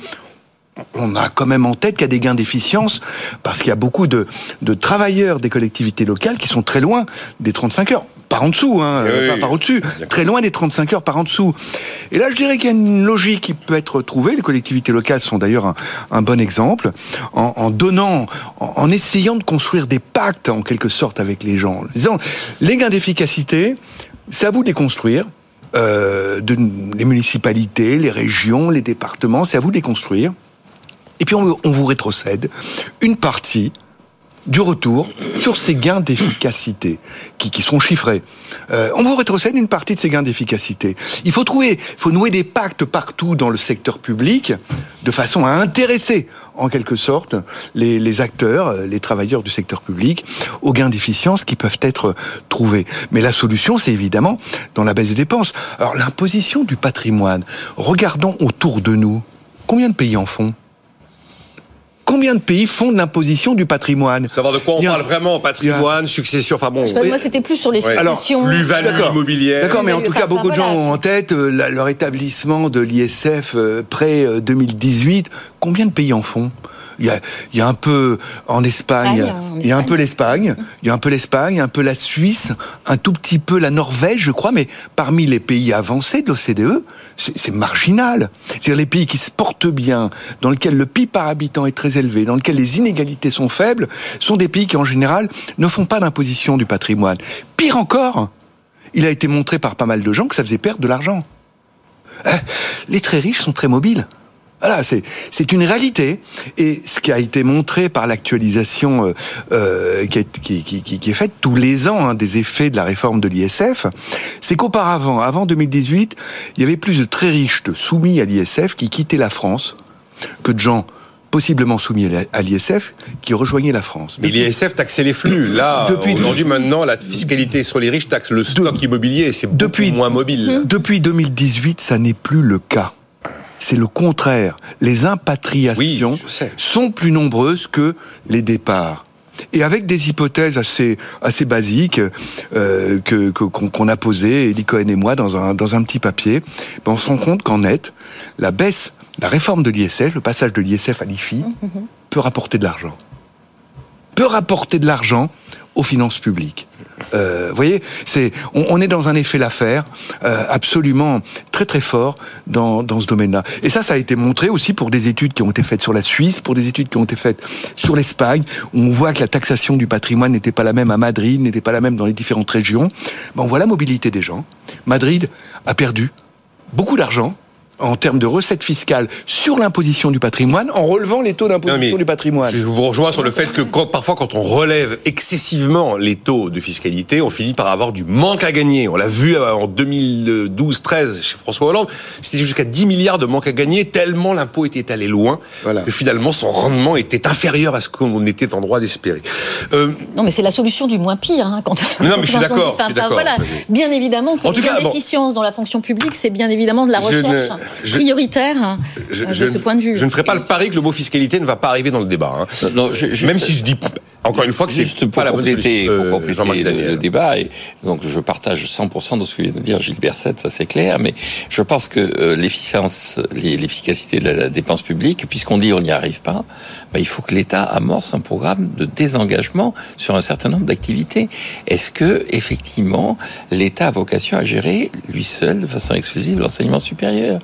on a quand même en tête qu'il y a des gains d'efficience parce qu'il y a beaucoup de, de travailleurs des collectivités locales qui sont très loin des 35 heures. Par en dessous, hein, Oui, par au-dessus. Très loin des 35 heures par en dessous. Et là, je dirais qu'il y a une logique qui peut être trouvée. Les collectivités locales sont d'ailleurs un, un bon exemple. En, en donnant, en, en essayant de construire des pactes, en quelque sorte, avec les gens. Les gains d'efficacité, c'est à vous de construire. Euh, de, les municipalités, les régions, les départements, c'est à vous de les construire. Et puis on, vous rétrocède une partie du retour sur ces gains d'efficacité qui, qui sont chiffrés, euh, on vous rétrocède une partie de ces gains d'efficacité. Il faut trouver, il faut nouer des pactes partout dans le secteur public de façon à intéresser en quelque sorte les, acteurs, euh, les travailleurs du secteur public aux gains d'efficience qui peuvent être trouvés. Mais la solution, c'est évidemment dans la baisse des dépenses. Alors l'imposition du patrimoine, regardons autour de nous. Combien de pays en font? Combien de pays font de l'imposition du patrimoine Savoir de quoi on a- parle vraiment Patrimoine, succession, enfin bon. Je sais pas, moi, c'était plus sur les successions. D'accord. immobilière. D'accord, mais en tout cas, beaucoup de gens ont en tête euh, la- leur établissement de l'ISF euh, près euh, 2018. Combien de pays en font? Il y, a, y a un peu en Espagne, il y a un peu l'Espagne, il y a un peu l'Espagne, un peu la Suisse, un tout petit peu la Norvège, je crois, mais parmi les pays avancés de l'OCDE, c'est c'est marginal. C'est-à-dire les pays qui se portent bien, dans lesquels le PIB par habitant est très élevé, dans lesquels les inégalités sont faibles, sont des pays qui en général ne font pas d'imposition du patrimoine. Pire encore, il a été montré par pas mal de gens que ça faisait perdre de l'argent. Eh, Les très riches sont très mobiles. Voilà, c'est une réalité. Et ce qui a été montré par l'actualisation euh, euh, qui, est, qui, qui- qui- qui est faite tous les ans hein, des effets de la réforme de l'ISF, c'est qu'auparavant, avant 2018, il y avait plus de très riches de soumis à l'ISF qui quittaient la France que de gens possiblement soumis à l'ISF qui rejoignaient la France. Mais l'ISF taxait les flux. Là, aujourd'hui, maintenant, la fiscalité sur les riches taxe le stock immobilier et c'est beaucoup Depuis- moins mobile. Depuis 2018, ça n'est plus le cas. C'est le contraire. Les impatriations Oui, sont plus nombreuses que les départs. Et avec des hypothèses assez assez basiques euh, que qu'on a posées, Cohen et moi, dans un dans un petit papier, ben, on se rend compte qu'en net, la baisse, la réforme de l'ISF, le passage de l'ISF à l'IFI, peut rapporter de l'argent. Peut rapporter de l'argent aux finances publiques. Euh, vous voyez, c'est on, on est dans un effet l'affaire euh, absolument très très fort dans, dans ce domaine-là. Et ça, ça a été montré aussi pour des études qui ont été faites sur la Suisse, pour des études qui ont été faites sur l'Espagne, où on voit que la taxation du patrimoine n'était pas la même à Madrid, n'était pas la même dans les différentes régions. Ben, on voit la mobilité des gens. Madrid a perdu beaucoup d'argent en termes de recettes fiscales sur l'imposition du patrimoine en relevant les taux Non, d'imposition du patrimoine. Je vous rejoins sur le fait que quand- parfois, quand on relève excessivement les taux de fiscalité, on finit par avoir du manque à gagner. On l'a vu euh, en 2012-13 chez François Hollande. C'était jusqu'à 10 milliards de manque à gagner, tellement l'impôt était allé loin Voilà. que finalement son rendement était inférieur à ce qu'on était en droit d'espérer. Euh, Non, mais c'est la solution du moins pire. Hein, quand, Non, mais je suis d'accord, enfin, je suis enfin, d'accord. Voilà, bien évidemment, que En tout bon. dans la fonction publique, c'est bien évidemment de la Je recherche prioritaire hein, je, euh, de je ce ne- point de vue. je ne ferai pas le pari que le mot fiscalité ne va pas arriver dans le débat. hein. Non, je- je- Même si je dis encore une fois que c'est pas la bonne solution. pour Euh, compléter le, débat, et donc je partage 100% de ce que vient de dire Gilles Berset, ça c'est clair, mais je pense que euh, l'efficacité de la, la dépense publique, puisqu'on dit on n'y arrive pas, bah, il faut que l'État amorce un programme de désengagement sur un certain nombre d'activités. Est-ce que effectivement l'État a vocation à gérer lui seul, de façon exclusive, l'enseignement supérieur?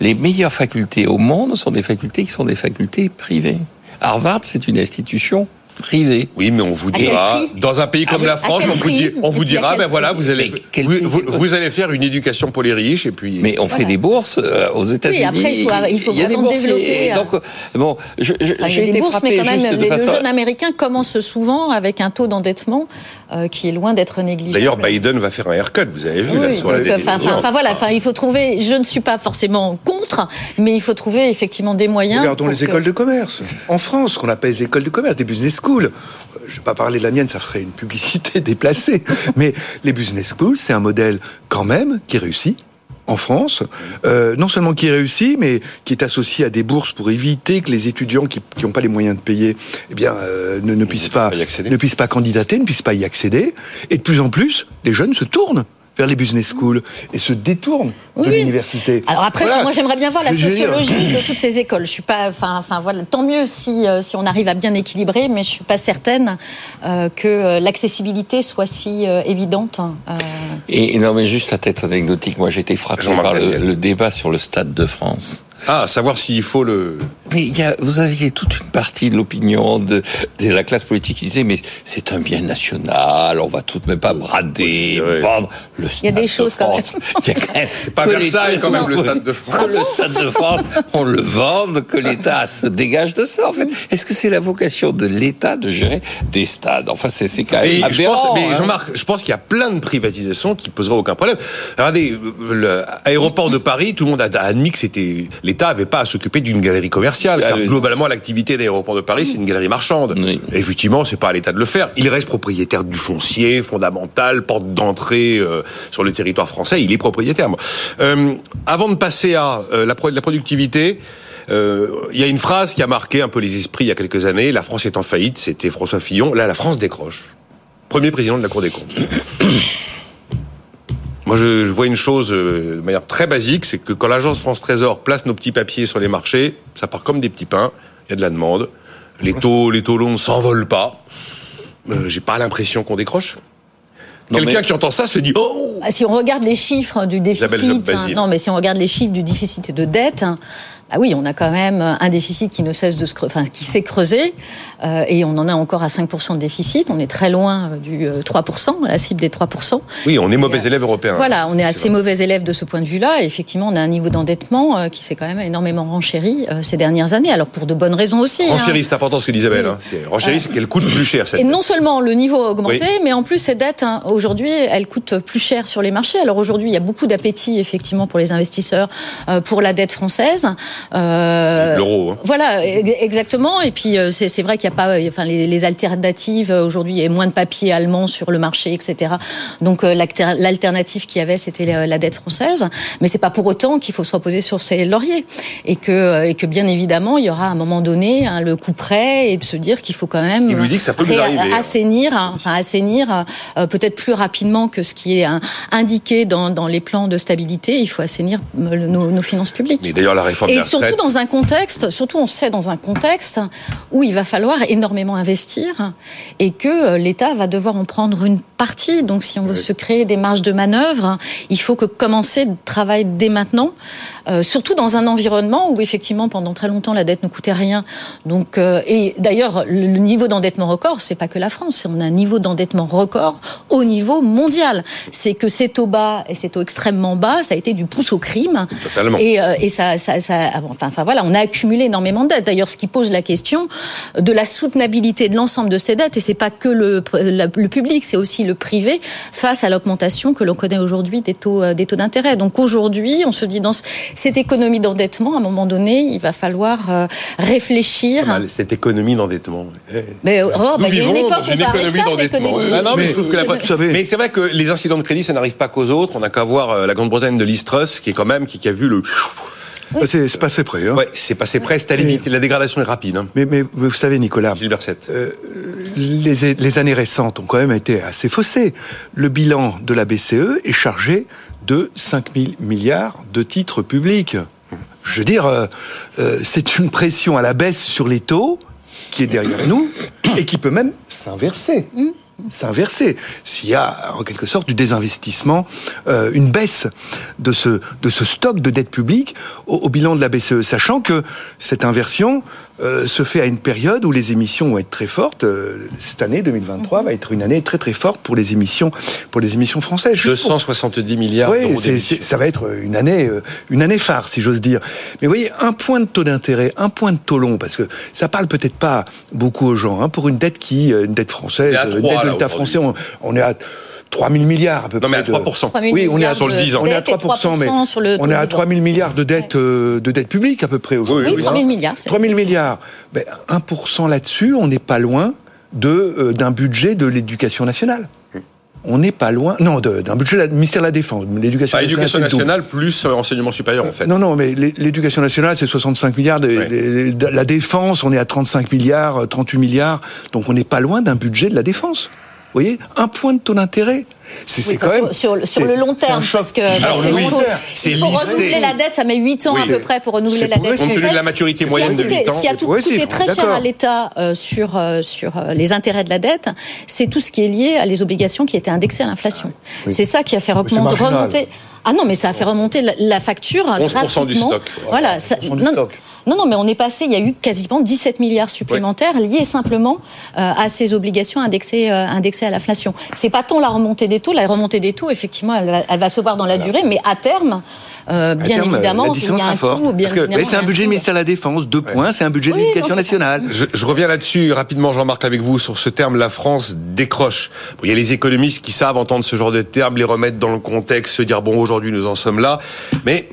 Les meilleures facultés au monde sont des facultés qui sont des facultés privées. Harvard, c'est une institution privée. Oui, mais on vous dira, dans un pays comme oui, la France, on vous, dit- on dira, ben voilà, vous allez, vous, prix vous- vous allez faire une éducation pour les riches et puis. Mais on fait des bourses euh, aux États-Unis. après, il faut- il faut y a des bourses. développer, et donc, euh, bon, Enfin, j'ai des été bourses, frappé mais quand même, les, façon. le jeune américain commence souvent avec un taux d'endettement euh, qui est loin d'être négligeable. D'ailleurs, Biden va faire un haircut, vous avez vu, là, Oui, sur la donc, enfin, enfin, enfin, voilà, enfin, il faut trouver. Je ne suis pas forcément contre, mais il faut trouver effectivement des moyens. Regardons les écoles de commerce. En France, qu'on appelle les écoles de commerce, des business schools. Je vais pas parler de la mienne, ça ferait une publicité déplacée. Mais les business schools, c'est un modèle quand même qui réussit en France. Euh, non seulement qui réussit, mais qui est associé à des bourses pour éviter que les étudiants qui n'ont pas les moyens de payer, eh bien, euh, ne, ne puissent pas, ne puissent pas candidater, ne puissent pas y accéder. Et de plus en plus, les jeunes se tournent vers les business schools et se détournent Oui, de l'université. Alors après, Voilà. moi j'aimerais bien voir la sociologie de toutes ces écoles. Je suis pas, enfin, enfin voilà, tant mieux si euh, si on arrive à bien équilibrer, mais je suis pas certaine euh, que euh, l'accessibilité soit si euh, évidente. euh. Et non, mais juste à tête anecdotique, moi j'ai été frappé par le débat sur le Stade de France. Ah, savoir s'il faut le. Mais il y a, vous aviez toute une partie de l'opinion de, de la classe politique qui disait mais c'est un bien national, on va tout de même pas brader, vendre le stade Il y a des de choses quand France. Même C'est pas que Versailles, quand même, le Stade de France. Que le stade de France, on le vende, que l'État se dégage de ça. En fait, est-ce que c'est la vocation de l'État de gérer des stades? Enfin, c'est c'est quand même Mais, je pense, mais hein. Jean-Marc, je pense qu'il y a plein de privatisations qui poseraient aucun problème. Regardez, l'aéroport de Paris, tout le monde a admis que c'était l'État avait pas à s'occuper d'une galerie commerciale. Ah car globalement, l'activité d'aéroport de Paris, c'est une galerie marchande. Oui. Effectivement, c'est pas à l'État de le faire. Il reste propriétaire du foncier fondamental, porte d'entrée euh, sur le territoire français. Il est propriétaire. Euh, avant de passer à euh, la, pro- la productivité. Il y a une phrase qui a marqué un peu les esprits il y a quelques années. La France est en faillite. C'était François Fillon. Là, la France décroche. Premier président de la Cour des comptes. Moi, je, je vois une chose euh, de manière très basique, c'est que quand l'agence France Trésor place nos petits papiers sur les marchés, ça part comme des petits pains. Il y a de la demande. Les taux, les taux longs ne s'envolent pas. Euh, J'ai pas l'impression qu'on décroche. Quelqu'un mais- qui entend ça se dit oh Ah, Si on regarde les chiffres du déficit, hein, non, mais si on regarde les chiffres du déficit et de dette, hein, ah oui, on a quand même un déficit qui ne cesse de se, enfin, qui s'est creusé, euh, et on en a encore à 5% de déficit. On est très loin euh, du euh, 3%, la cible des 3%. Oui, on est mauvais élève européen. Voilà, on est assez vrai. mauvais élève de ce point de vue-là. Et effectivement, on a un niveau d'endettement euh, qui s'est quand même énormément renchéri euh, ces dernières années. Alors pour de bonnes raisons aussi. hein. Renchéri, c'est important ce que dit Isabelle. Hein. C'est- Renchéri, c'est qu'elle coûte plus cher. Cette Et dette. non seulement le niveau a augmenté, Oui. mais en plus ces dettes, hein, aujourd'hui, elles coûtent plus cher sur les marchés. Alors aujourd'hui, il y a beaucoup d'appétit effectivement pour les investisseurs euh, pour la dette française. Euh, L'euro. hein. Voilà, exactement. Et puis euh, c'est vrai qu'il n'y a pas, euh, enfin les, les alternatives euh, aujourd'hui, il y a moins de papier allemand sur le marché, etc. Donc l'alter- l'alternative qu'il y avait, c'était la, dette française. Mais c'est pas pour autant qu'il faut se reposer sur ses lauriers et que et que bien évidemment, il y aura à un moment donné hein, le coup près et de se dire qu'il faut quand même Il lui dit que ça peut nous arriver, hein. assainir, hein, enfin assainir euh, peut-être plus rapidement que ce qui est hein, indiqué dans, dans les plans de stabilité. Il faut assainir nos, nos finances publiques. Mais d'ailleurs, la réforme surtout dans un contexte, surtout on sait dans un contexte où il va falloir énormément investir et que euh, l'État va devoir en prendre une partie. Donc si on veut se créer des marges de manœuvre, il faut que commencer le travail dès maintenant, euh, surtout dans un environnement où effectivement pendant très longtemps la dette ne coûtait rien. Donc euh, et d'ailleurs le, le niveau d'endettement record, c'est pas que la France, on a un niveau d'endettement record au niveau mondial. C'est que ces taux bas et ces taux extrêmement bas, ça a été du pouce au crime. Totalement. Et, euh, et ça, ça, ça- enfin, enfin voilà, on a accumulé énormément de dettes. D'ailleurs, ce qui pose la question de la soutenabilité de l'ensemble de ces dettes, et c'est pas que le, la- le public, c'est aussi le privé face à l'augmentation que l'on connaît aujourd'hui des taux, euh, des taux d'intérêt. Donc aujourd'hui, on se dit dans ce- cette économie d'endettement, à un moment donné, il va falloir euh, réfléchir. Pas mal, Cette économie d'endettement. Mais, oh, bah, Nous il y a une vivons dans une économie d'endettement. Ah non, mais Mais je trouve que la- vous savez- Mais c'est vrai que les incidents de crédit, ça n'arrive pas qu'aux autres. On n'a qu'à voir euh, la Grande-Bretagne de l'Istrus, qui est quand même qui, qui a vu le. Bah, C'est passé près. Hein. Ouais, c'est passé près, c'est à la limite. La dégradation est rapide. Hein. Mais, mais, mais vous savez, Nicolas, Gilbert 7. euh, les, les années récentes ont quand même été assez faussées. Le bilan de la BCE est chargé de 5 000 milliards de titres publics. Je veux dire, euh, euh, c'est une pression à la baisse sur les taux qui est derrière nous et qui peut même s'inverser. S'inverser. S'il y a en quelque sorte du désinvestissement, euh, une baisse de ce, de ce stock de dette publique au, au bilan de la BCE, sachant que cette inversion euh, se fait à une période où les émissions vont être très fortes. Euh, cette année 2023 va être une année très très forte pour les émissions, pour les émissions françaises. Juste pour- 270 milliards oui, d'euros ça va être une année, euh, une année phare, si j'ose dire. Mais vous voyez, un point de taux d'intérêt, un point de taux long, parce que ça parle peut-être pas beaucoup aux gens, hein, pour une dette qui, euh, une dette française, euh, une 3, dette de l'État français, on, on est à 3 000 milliards à peu Non, mais à près. de- 3%. 3 000 Oui, on est à sur le de 10 ans. on est à dettes et 3%, mais 3% sur le on est à de 3 000 milliards de dettes, euh, de dettes publiques à peu près aujourd'hui. Oui, Oui, 3 000 milliards. c'est- 3 000 milliards. Ben, 1% là-dessus, on n'est pas loin de euh, d'un budget de l'éducation nationale. On n'est pas loin. Non, de- d'un budget du ministère de la Défense. L'éducation Bah, nationale. nationale plus euh, enseignement supérieur, en fait. Non, non, mais l'é- l'éducation nationale, c'est 65 milliards. de- Ouais. de- de- la défense, on est à 35 milliards, euh, 38 milliards. Donc on n'est pas loin d'un budget de la défense. Vous voyez Un point de taux d'intérêt. C'est c'est Oui, quand enfin, même. sur, le long terme, parce que, parce que le il long faut, terme, c'est il faut lycée. renouveler la dette, ça met 8 ans Oui. à peu près pour renouveler la dette. Compte tenu de la maturité Ce qui a moyenne de coûté- 8 ans. Ce qui a tout coûté très cher à l'État euh, sur, euh, sur euh, les intérêts de la dette, c'est tout ce qui est lié à les obligations qui étaient indexées à l'inflation. C'est ça qui a fait remonter, Ah non, mais ça a fait remonter la, la facture 11% du stock. Voilà. ça- du non, stock. Non, non, mais on est passé, il y a eu quasiment 17 milliards supplémentaires liés simplement euh, à ces obligations indexées, euh, indexées à l'inflation. C'est pas tant la remontée des taux, la remontée des taux, effectivement, elle va, elle va se voir dans la durée, mais à terme, euh, À bien terme, évidemment, la il y a un forte. coût. Bien Parce que évidemment, mais c'est un budget ministère de la Défense, deux points, c'est un budget de l'éducation nationale. Je, je reviens là-dessus rapidement, Jean-Marc, avec vous, sur ce terme, la France décroche. Bon, il y a les économistes qui savent entendre ce genre de termes, les remettre dans le contexte, se dire, bon, aujourd'hui, nous en sommes là. Mais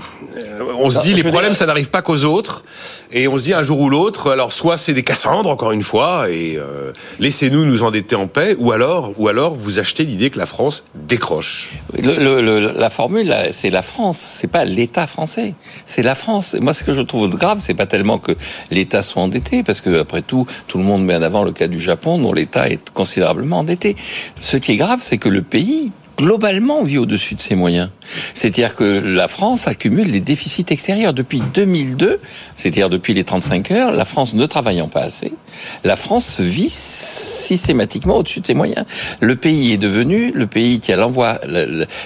on se Non, dit, les problèmes, dire- ça n'arrive pas qu'aux autres. Et on se dit, un jour ou l'autre, alors soit c'est des Cassandres, encore une fois, et euh, laissez-nous nous endetter en paix, ou alors, ou alors vous achetez l'idée que la France décroche. Le- le- le- la formule, c'est la France, c'est pas l'État français, c'est la France. Moi, ce que je trouve grave, c'est pas tellement que l'État soit endetté, parce que après tout, tout le monde met en avant le cas du Japon, dont l'État est considérablement endetté. Ce qui est grave, c'est que le pays globalement vit au-dessus de ses moyens. C'est-à-dire que la France accumule des déficits extérieurs depuis 2002, c'est-à-dire depuis les 35 heures, la France ne travaillant pas assez, la France vit systématiquement au-dessus de ses moyens. Le pays est devenu le pays qui a l'envoi,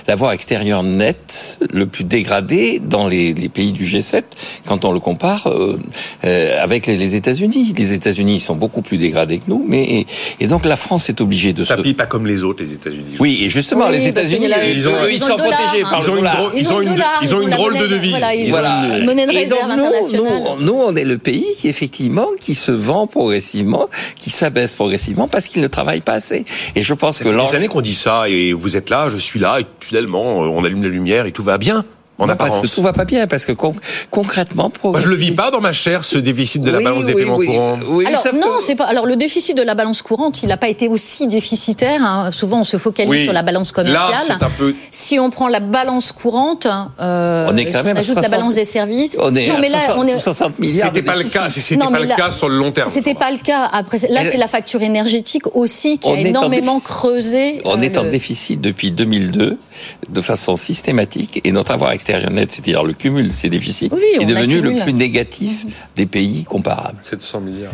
l'avoir extérieur net le plus dégradé dans les, les pays du G7 quand on le compare euh, euh, avec les, les États-Unis. Les États-Unis sont beaucoup plus dégradés que nous, mais et, et donc la France est obligée de se Tapis pas comme les autres, les États-Unis. oui, et justement, Oui, les qu'il États-Unis, y a la- ils, ont- sont protégés par le dollar. Ils ont une- ils ont ont une la drôle de monnaie- devise. Voilà, ils Voilà. ont une monnaie de Et donc réserve nous, internationale. nous, nous, on est le pays qui effectivement qui se vend progressivement, qui s'abaisse progressivement parce qu'il ne travaille pas assez. Et je pense Ça que fait des années qu'on dit ça, et vous êtes là, je suis là, et finalement, on allume la lumière et tout va bien, en Non, parce que apparence. tout va pas bien, parce que con- concrètement, Moi, je le vis pas dans ma chair, ce déficit de la Oui, balance des oui, paiements oui. courants. Oui, Alors non, que- c'est pas. Alors le déficit de la balance courante, il n'a pas été aussi déficitaire. hein. Souvent, on se focalise Oui. sur la balance Là, commerciale. c'est un peu. Si on prend la balance courante, euh, On est quand si même à ajoute la 60. balance des services. on est non, à mais là, 60, on est. 60 milliards. C'était de pas le cas, c'était pas le là- cas sur le long terme. C'était pas le cas. Après, là, c'est la facture énergétique aussi qui On a énormément creusé. On euh, est en déficit depuis 2002 de façon systématique et notre avoir extérieur net, c'est-à-dire le cumul de ces déficits, Oui, est devenu accumule. le plus négatif des pays comparables. 700 milliards.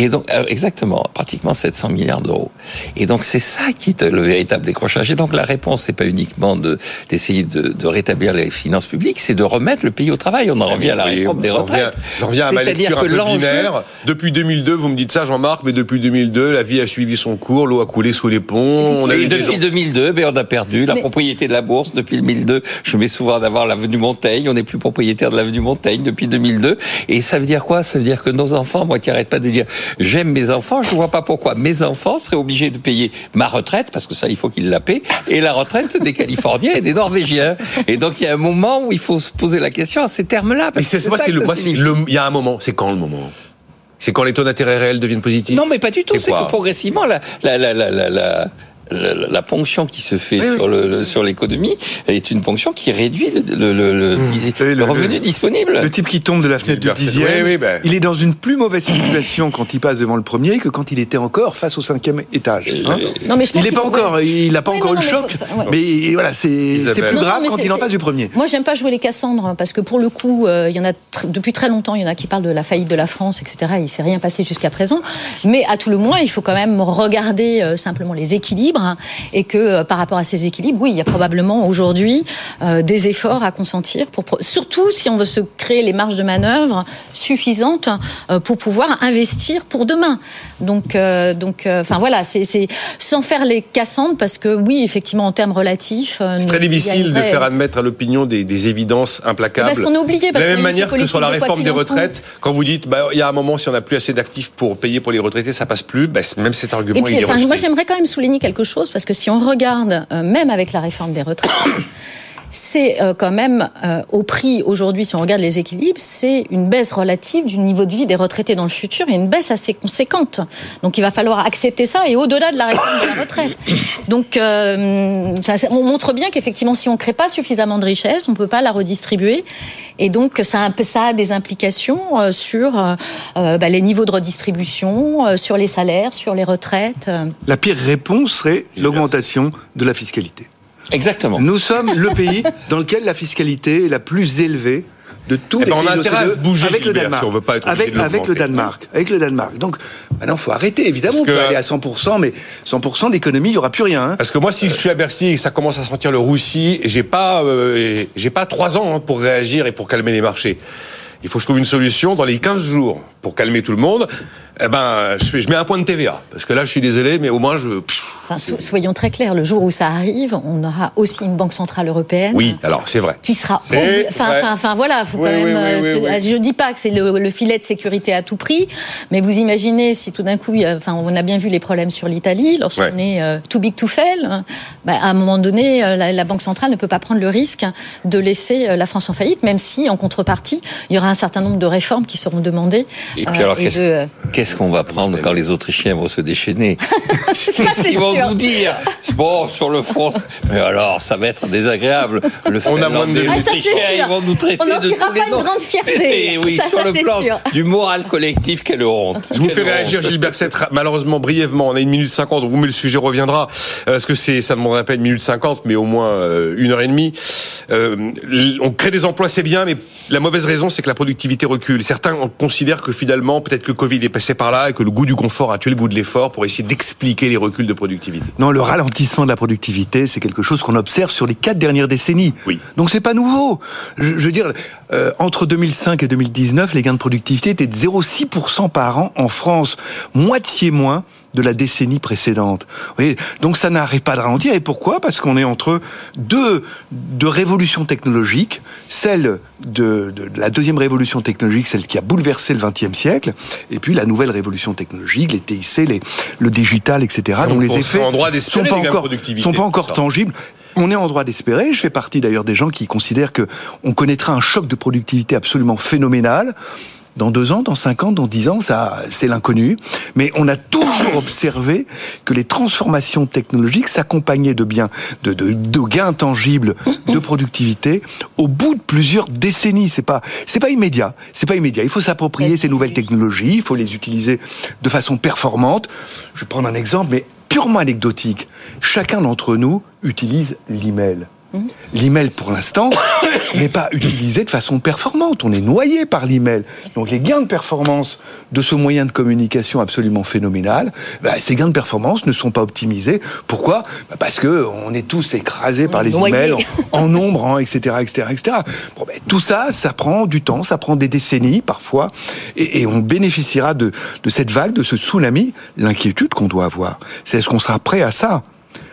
Et donc, euh, exactement, pratiquement 700 milliards d'euros. Et donc, c'est ça qui est le véritable décrochage. Et donc, la réponse, c'est pas uniquement de d'essayer de, de rétablir les finances publiques, c'est de remettre le pays au travail. On en revient à la Oui, réforme des j'en reviens- retraites. J'en reviens à ma lecture un peu binaire. Depuis 2002, vous me dites ça, Jean-Marc, mais depuis 2002, la vie a suivi son cours, l'eau a coulé sous les ponts. On a Et eu des depuis gens- 2002, ben, on a perdu la Mais- propriété de la bourse depuis 2002. Je mets souvent d'avoir l'avenue Montaigne. On n'est plus propriétaire de l'avenue Montaigne depuis 2002. Et ça veut dire quoi? Ça veut dire que nos enfants, moi qui arrête pas de dire j'aime mes enfants, je vois pas pourquoi mes enfants seraient obligés de payer ma retraite parce que ça il faut qu'ils la paient et la retraite des Californiens et des Norvégiens. Et donc il y a un moment où il faut se poser la question à ces termes-là. Mais c'est moi, c'est le, il y a un moment. C'est quand le moment? C'est quand les taux d'intérêt réels deviennent positifs? Non, mais pas du tout. C'est que progressivement, la, la, la, la, la, la, la, la ponction qui se fait Oui, sur le, le- sur l'économie est une ponction qui réduit le, le, le, le- Vous savez, le le- revenu le- disponible. Le type qui tombe de la fenêtre du dixième, oui, ben. il est dans une plus mauvaise situation quand il passe devant le premier que quand il était encore face au cinquième étage. hein. Non, mais je pense il n'est pas faut- encore, ouais. il n'a pas Oui, encore non, eu le non, choc, mais faut- ouais. mais voilà, c'est plus Non, non, grave mais quand c'est- il en face du premier. Moi, j'aime pas jouer les Cassandres hein, parce que pour le coup, euh, il y en a tr- depuis très longtemps, il y en a qui parlent de la faillite de la France, etc. Il s'est rien passé jusqu'à présent, mais à tout le moins, il faut quand même regarder euh, simplement les équilibres hein, et que euh, par rapport à ces équilibres, oui, il y a probablement aujourd'hui euh, des efforts à consentir pour surtout si on veut se créer les marges de manœuvre suffisantes euh, pour pouvoir investir pour demain. Donc, euh, donc, enfin voilà, c'est sans faire les Cassandres parce que oui, effectivement, en termes relatifs, C'est très difficile de faire admettre à l'opinion des, des évidences implacables. Parce qu'on a oublié, de parce la que même manière que sur la de réforme des retraites, quand vous dites, bah, il y a un moment, si on n'a plus assez d'actifs pour payer pour les retraités, ça passe plus, bah, même cet argument, Et puis, il est enfin, moi, j'aimerais quand même souligner quelque chose parce que si on regarde, euh, même avec la réforme des retraites, c'est euh, quand même euh, au prix aujourd'hui, si on regarde les équilibres, c'est une baisse relative du niveau de vie des retraités dans le futur et une baisse assez conséquente. Donc, il va falloir accepter ça et au-delà de la réforme de la retraite. Donc, euh, on montre bien qu'effectivement, si on crée pas suffisamment de richesse, on peut pas la redistribuer. Et donc, ça a, des implications euh, sur euh, bah, les niveaux de redistribution, sur les salaires, sur les retraites. La pire réponse serait l'augmentation de la fiscalité. Exactement. Nous sommes le pays dans lequel la fiscalité est la plus élevée de tous Eh les ben, on pays a de intérêt à se bouger, avec le Danemark. si on veut pas être avec, de avec le. Danemark. Avec le Danemark. Donc maintenant, faut arrêter. Évidemment, Parce on peut que- aller à 100%, mais 100% d'économie, il y aura plus rien. hein. Parce que moi, si je suis à Bercy et que ça commence à sentir le roussi, j'ai pas, euh, j'ai pas trois ans hein, pour réagir et pour calmer les marchés. Il faut que je trouve une solution dans les 15 jours pour calmer tout le monde. Eh ben, je, mets un point de TVA. Parce que là, je suis désolé, mais au moins, je. Enfin, so- soyons très clairs, le jour où ça arrive, on aura aussi une banque centrale européenne. Oui, alors c'est vrai. qui sera enfin enfin enfin voilà faut Oui, quand oui, même oui, euh, je dis pas que c'est le, le filet de sécurité à tout prix mais vous imaginez si tout d'un coup enfin on a bien vu les problèmes sur l'Italie lorsqu'on Ouais. est euh, too big to fail hein, bah, à un moment donné euh, la, la banque centrale ne peut pas prendre le risque de laisser la France en faillite même si en contrepartie il y aura un certain nombre de réformes qui seront demandées Et puis euh, alors, et qu'est-ce de, qu'est-ce qu'on va prendre quand les Autrichiens vont se déchaîner Qu'est-ce qu'ils vont sûr. nous dire Bon, sur le fond, mais alors, ça va être désagréable. Le On a moins de. Ah, ils vont nous traiter On n'en de tirera tous les pas une grande fierté. Et oui, Ça, sur ça, le plan sûr. du moral collectif, quelle honte. Je vous fais réagir, Gilbert Sett, malheureusement, brièvement. On a une minute cinquante, mais le sujet reviendra. Euh, Parce que c'est, ça ne demanderait pas une minute cinquante, mais au moins euh, une heure et demie? Euh, on crée des emplois, c'est bien, mais la mauvaise raison, c'est que la productivité recule. Certains considèrent que finalement, peut-être que Covid est passé par là et que le goût du confort a tué le goût de l'effort pour essayer d'expliquer les reculs de productivité. Non, le ralentissement de la productivité, c'est quelque chose qu'on observe sur les quatre dernières décennies. Oui. Donc c'est pas nouveau. Je, je veux dire, euh, entre 2005 et 2019, les gains de productivité étaient de 0,6% par an en France, moitié moins de la décennie précédente. Vous voyez Donc ça n'arrête pas de ralentir. Et pourquoi? Parce qu'on est entre deux, deux révolutions technologiques, celle de, de- de la deuxième révolution technologique, celle qui a bouleversé le XXe siècle, et puis la nouvelle révolution technologique, les TIC, les, le digital, etc. Donc, dont les effets en droit sont pas encore, sont pas encore tangibles. On est en droit d'espérer. Je fais partie d'ailleurs des gens qui considèrent que on connaîtra un choc de productivité absolument phénoménal. Dans deux ans, dans cinq ans, dans dix ans, ça, c'est l'inconnu. Mais on a toujours observé que les transformations technologiques s'accompagnaient de biens, de, de, de gains tangibles de productivité au bout de plusieurs décennies. C'est pas, c'est pas immédiat. C'est pas immédiat. Il faut s'approprier ces nouvelles technologies. Il faut les utiliser de façon performante. Je vais prendre un exemple, mais purement anecdotique. Chacun d'entre nous utilise l'email. L'email, pour l'instant, n'est pas utilisé de façon performante. On est noyé par l'email. Donc les gains de performance de ce moyen de communication absolument phénoménal, bah, ces gains de performance ne sont pas optimisés. Pourquoi? Bah, Parce que on est tous écrasés par les emails, en, en nombre, en etc., etc., etc. Bon, ben, tout ça, ça prend du temps, ça prend des décennies parfois, et, et on bénéficiera de, de cette vague, de ce tsunami. L'inquiétude qu'on doit avoir, c'est est-ce qu'on sera prêt à ça?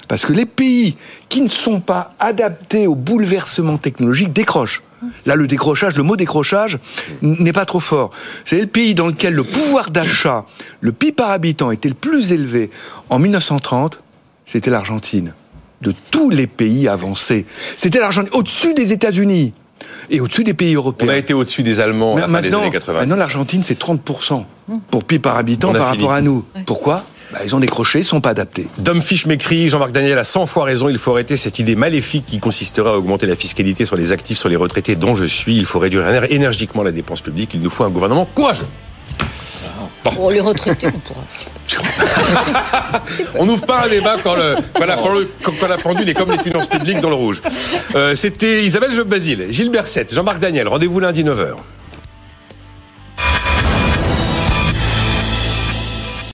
Parce que les pays qui ne sont pas adaptés au bouleversement technologique décrochent. Là, le décrochage, le mot décrochage n'est pas trop fort. C'est le pays dans lequel le pouvoir d'achat, le PIB par habitant était le plus élevé en 1930, c'était l'Argentine. De tous les pays avancés. C'était l'Argentine, au-dessus des États-Unis et au-dessus des pays On européens. a été au-dessus des Allemands à la fin des maintenant, années 80. maintenant l'Argentine, c'est 30% pour PIB par habitant On par fini. rapport à nous. Pourquoi? Bah, Ils ont décroché, ils sont pas adaptés. Dom Fisch m'écrit, Jean-Marc Daniel a 100 fois raison, il faut arrêter cette idée maléfique qui consisterait à augmenter la fiscalité sur les actifs, sur les retraités dont je suis. Il faut réduire éner- énergiquement la dépense publique. Il nous faut un gouvernement courageux. Pour les retraités, on pourra. On n'ouvre pas un débat quand, le, quand, la, pendule- quand- quand la pendule est comme les finances publiques dans le rouge. Euh, C'était Isabelle Job Basile, Gilles Berset, Jean-Marc Daniel. Rendez-vous lundi 9h.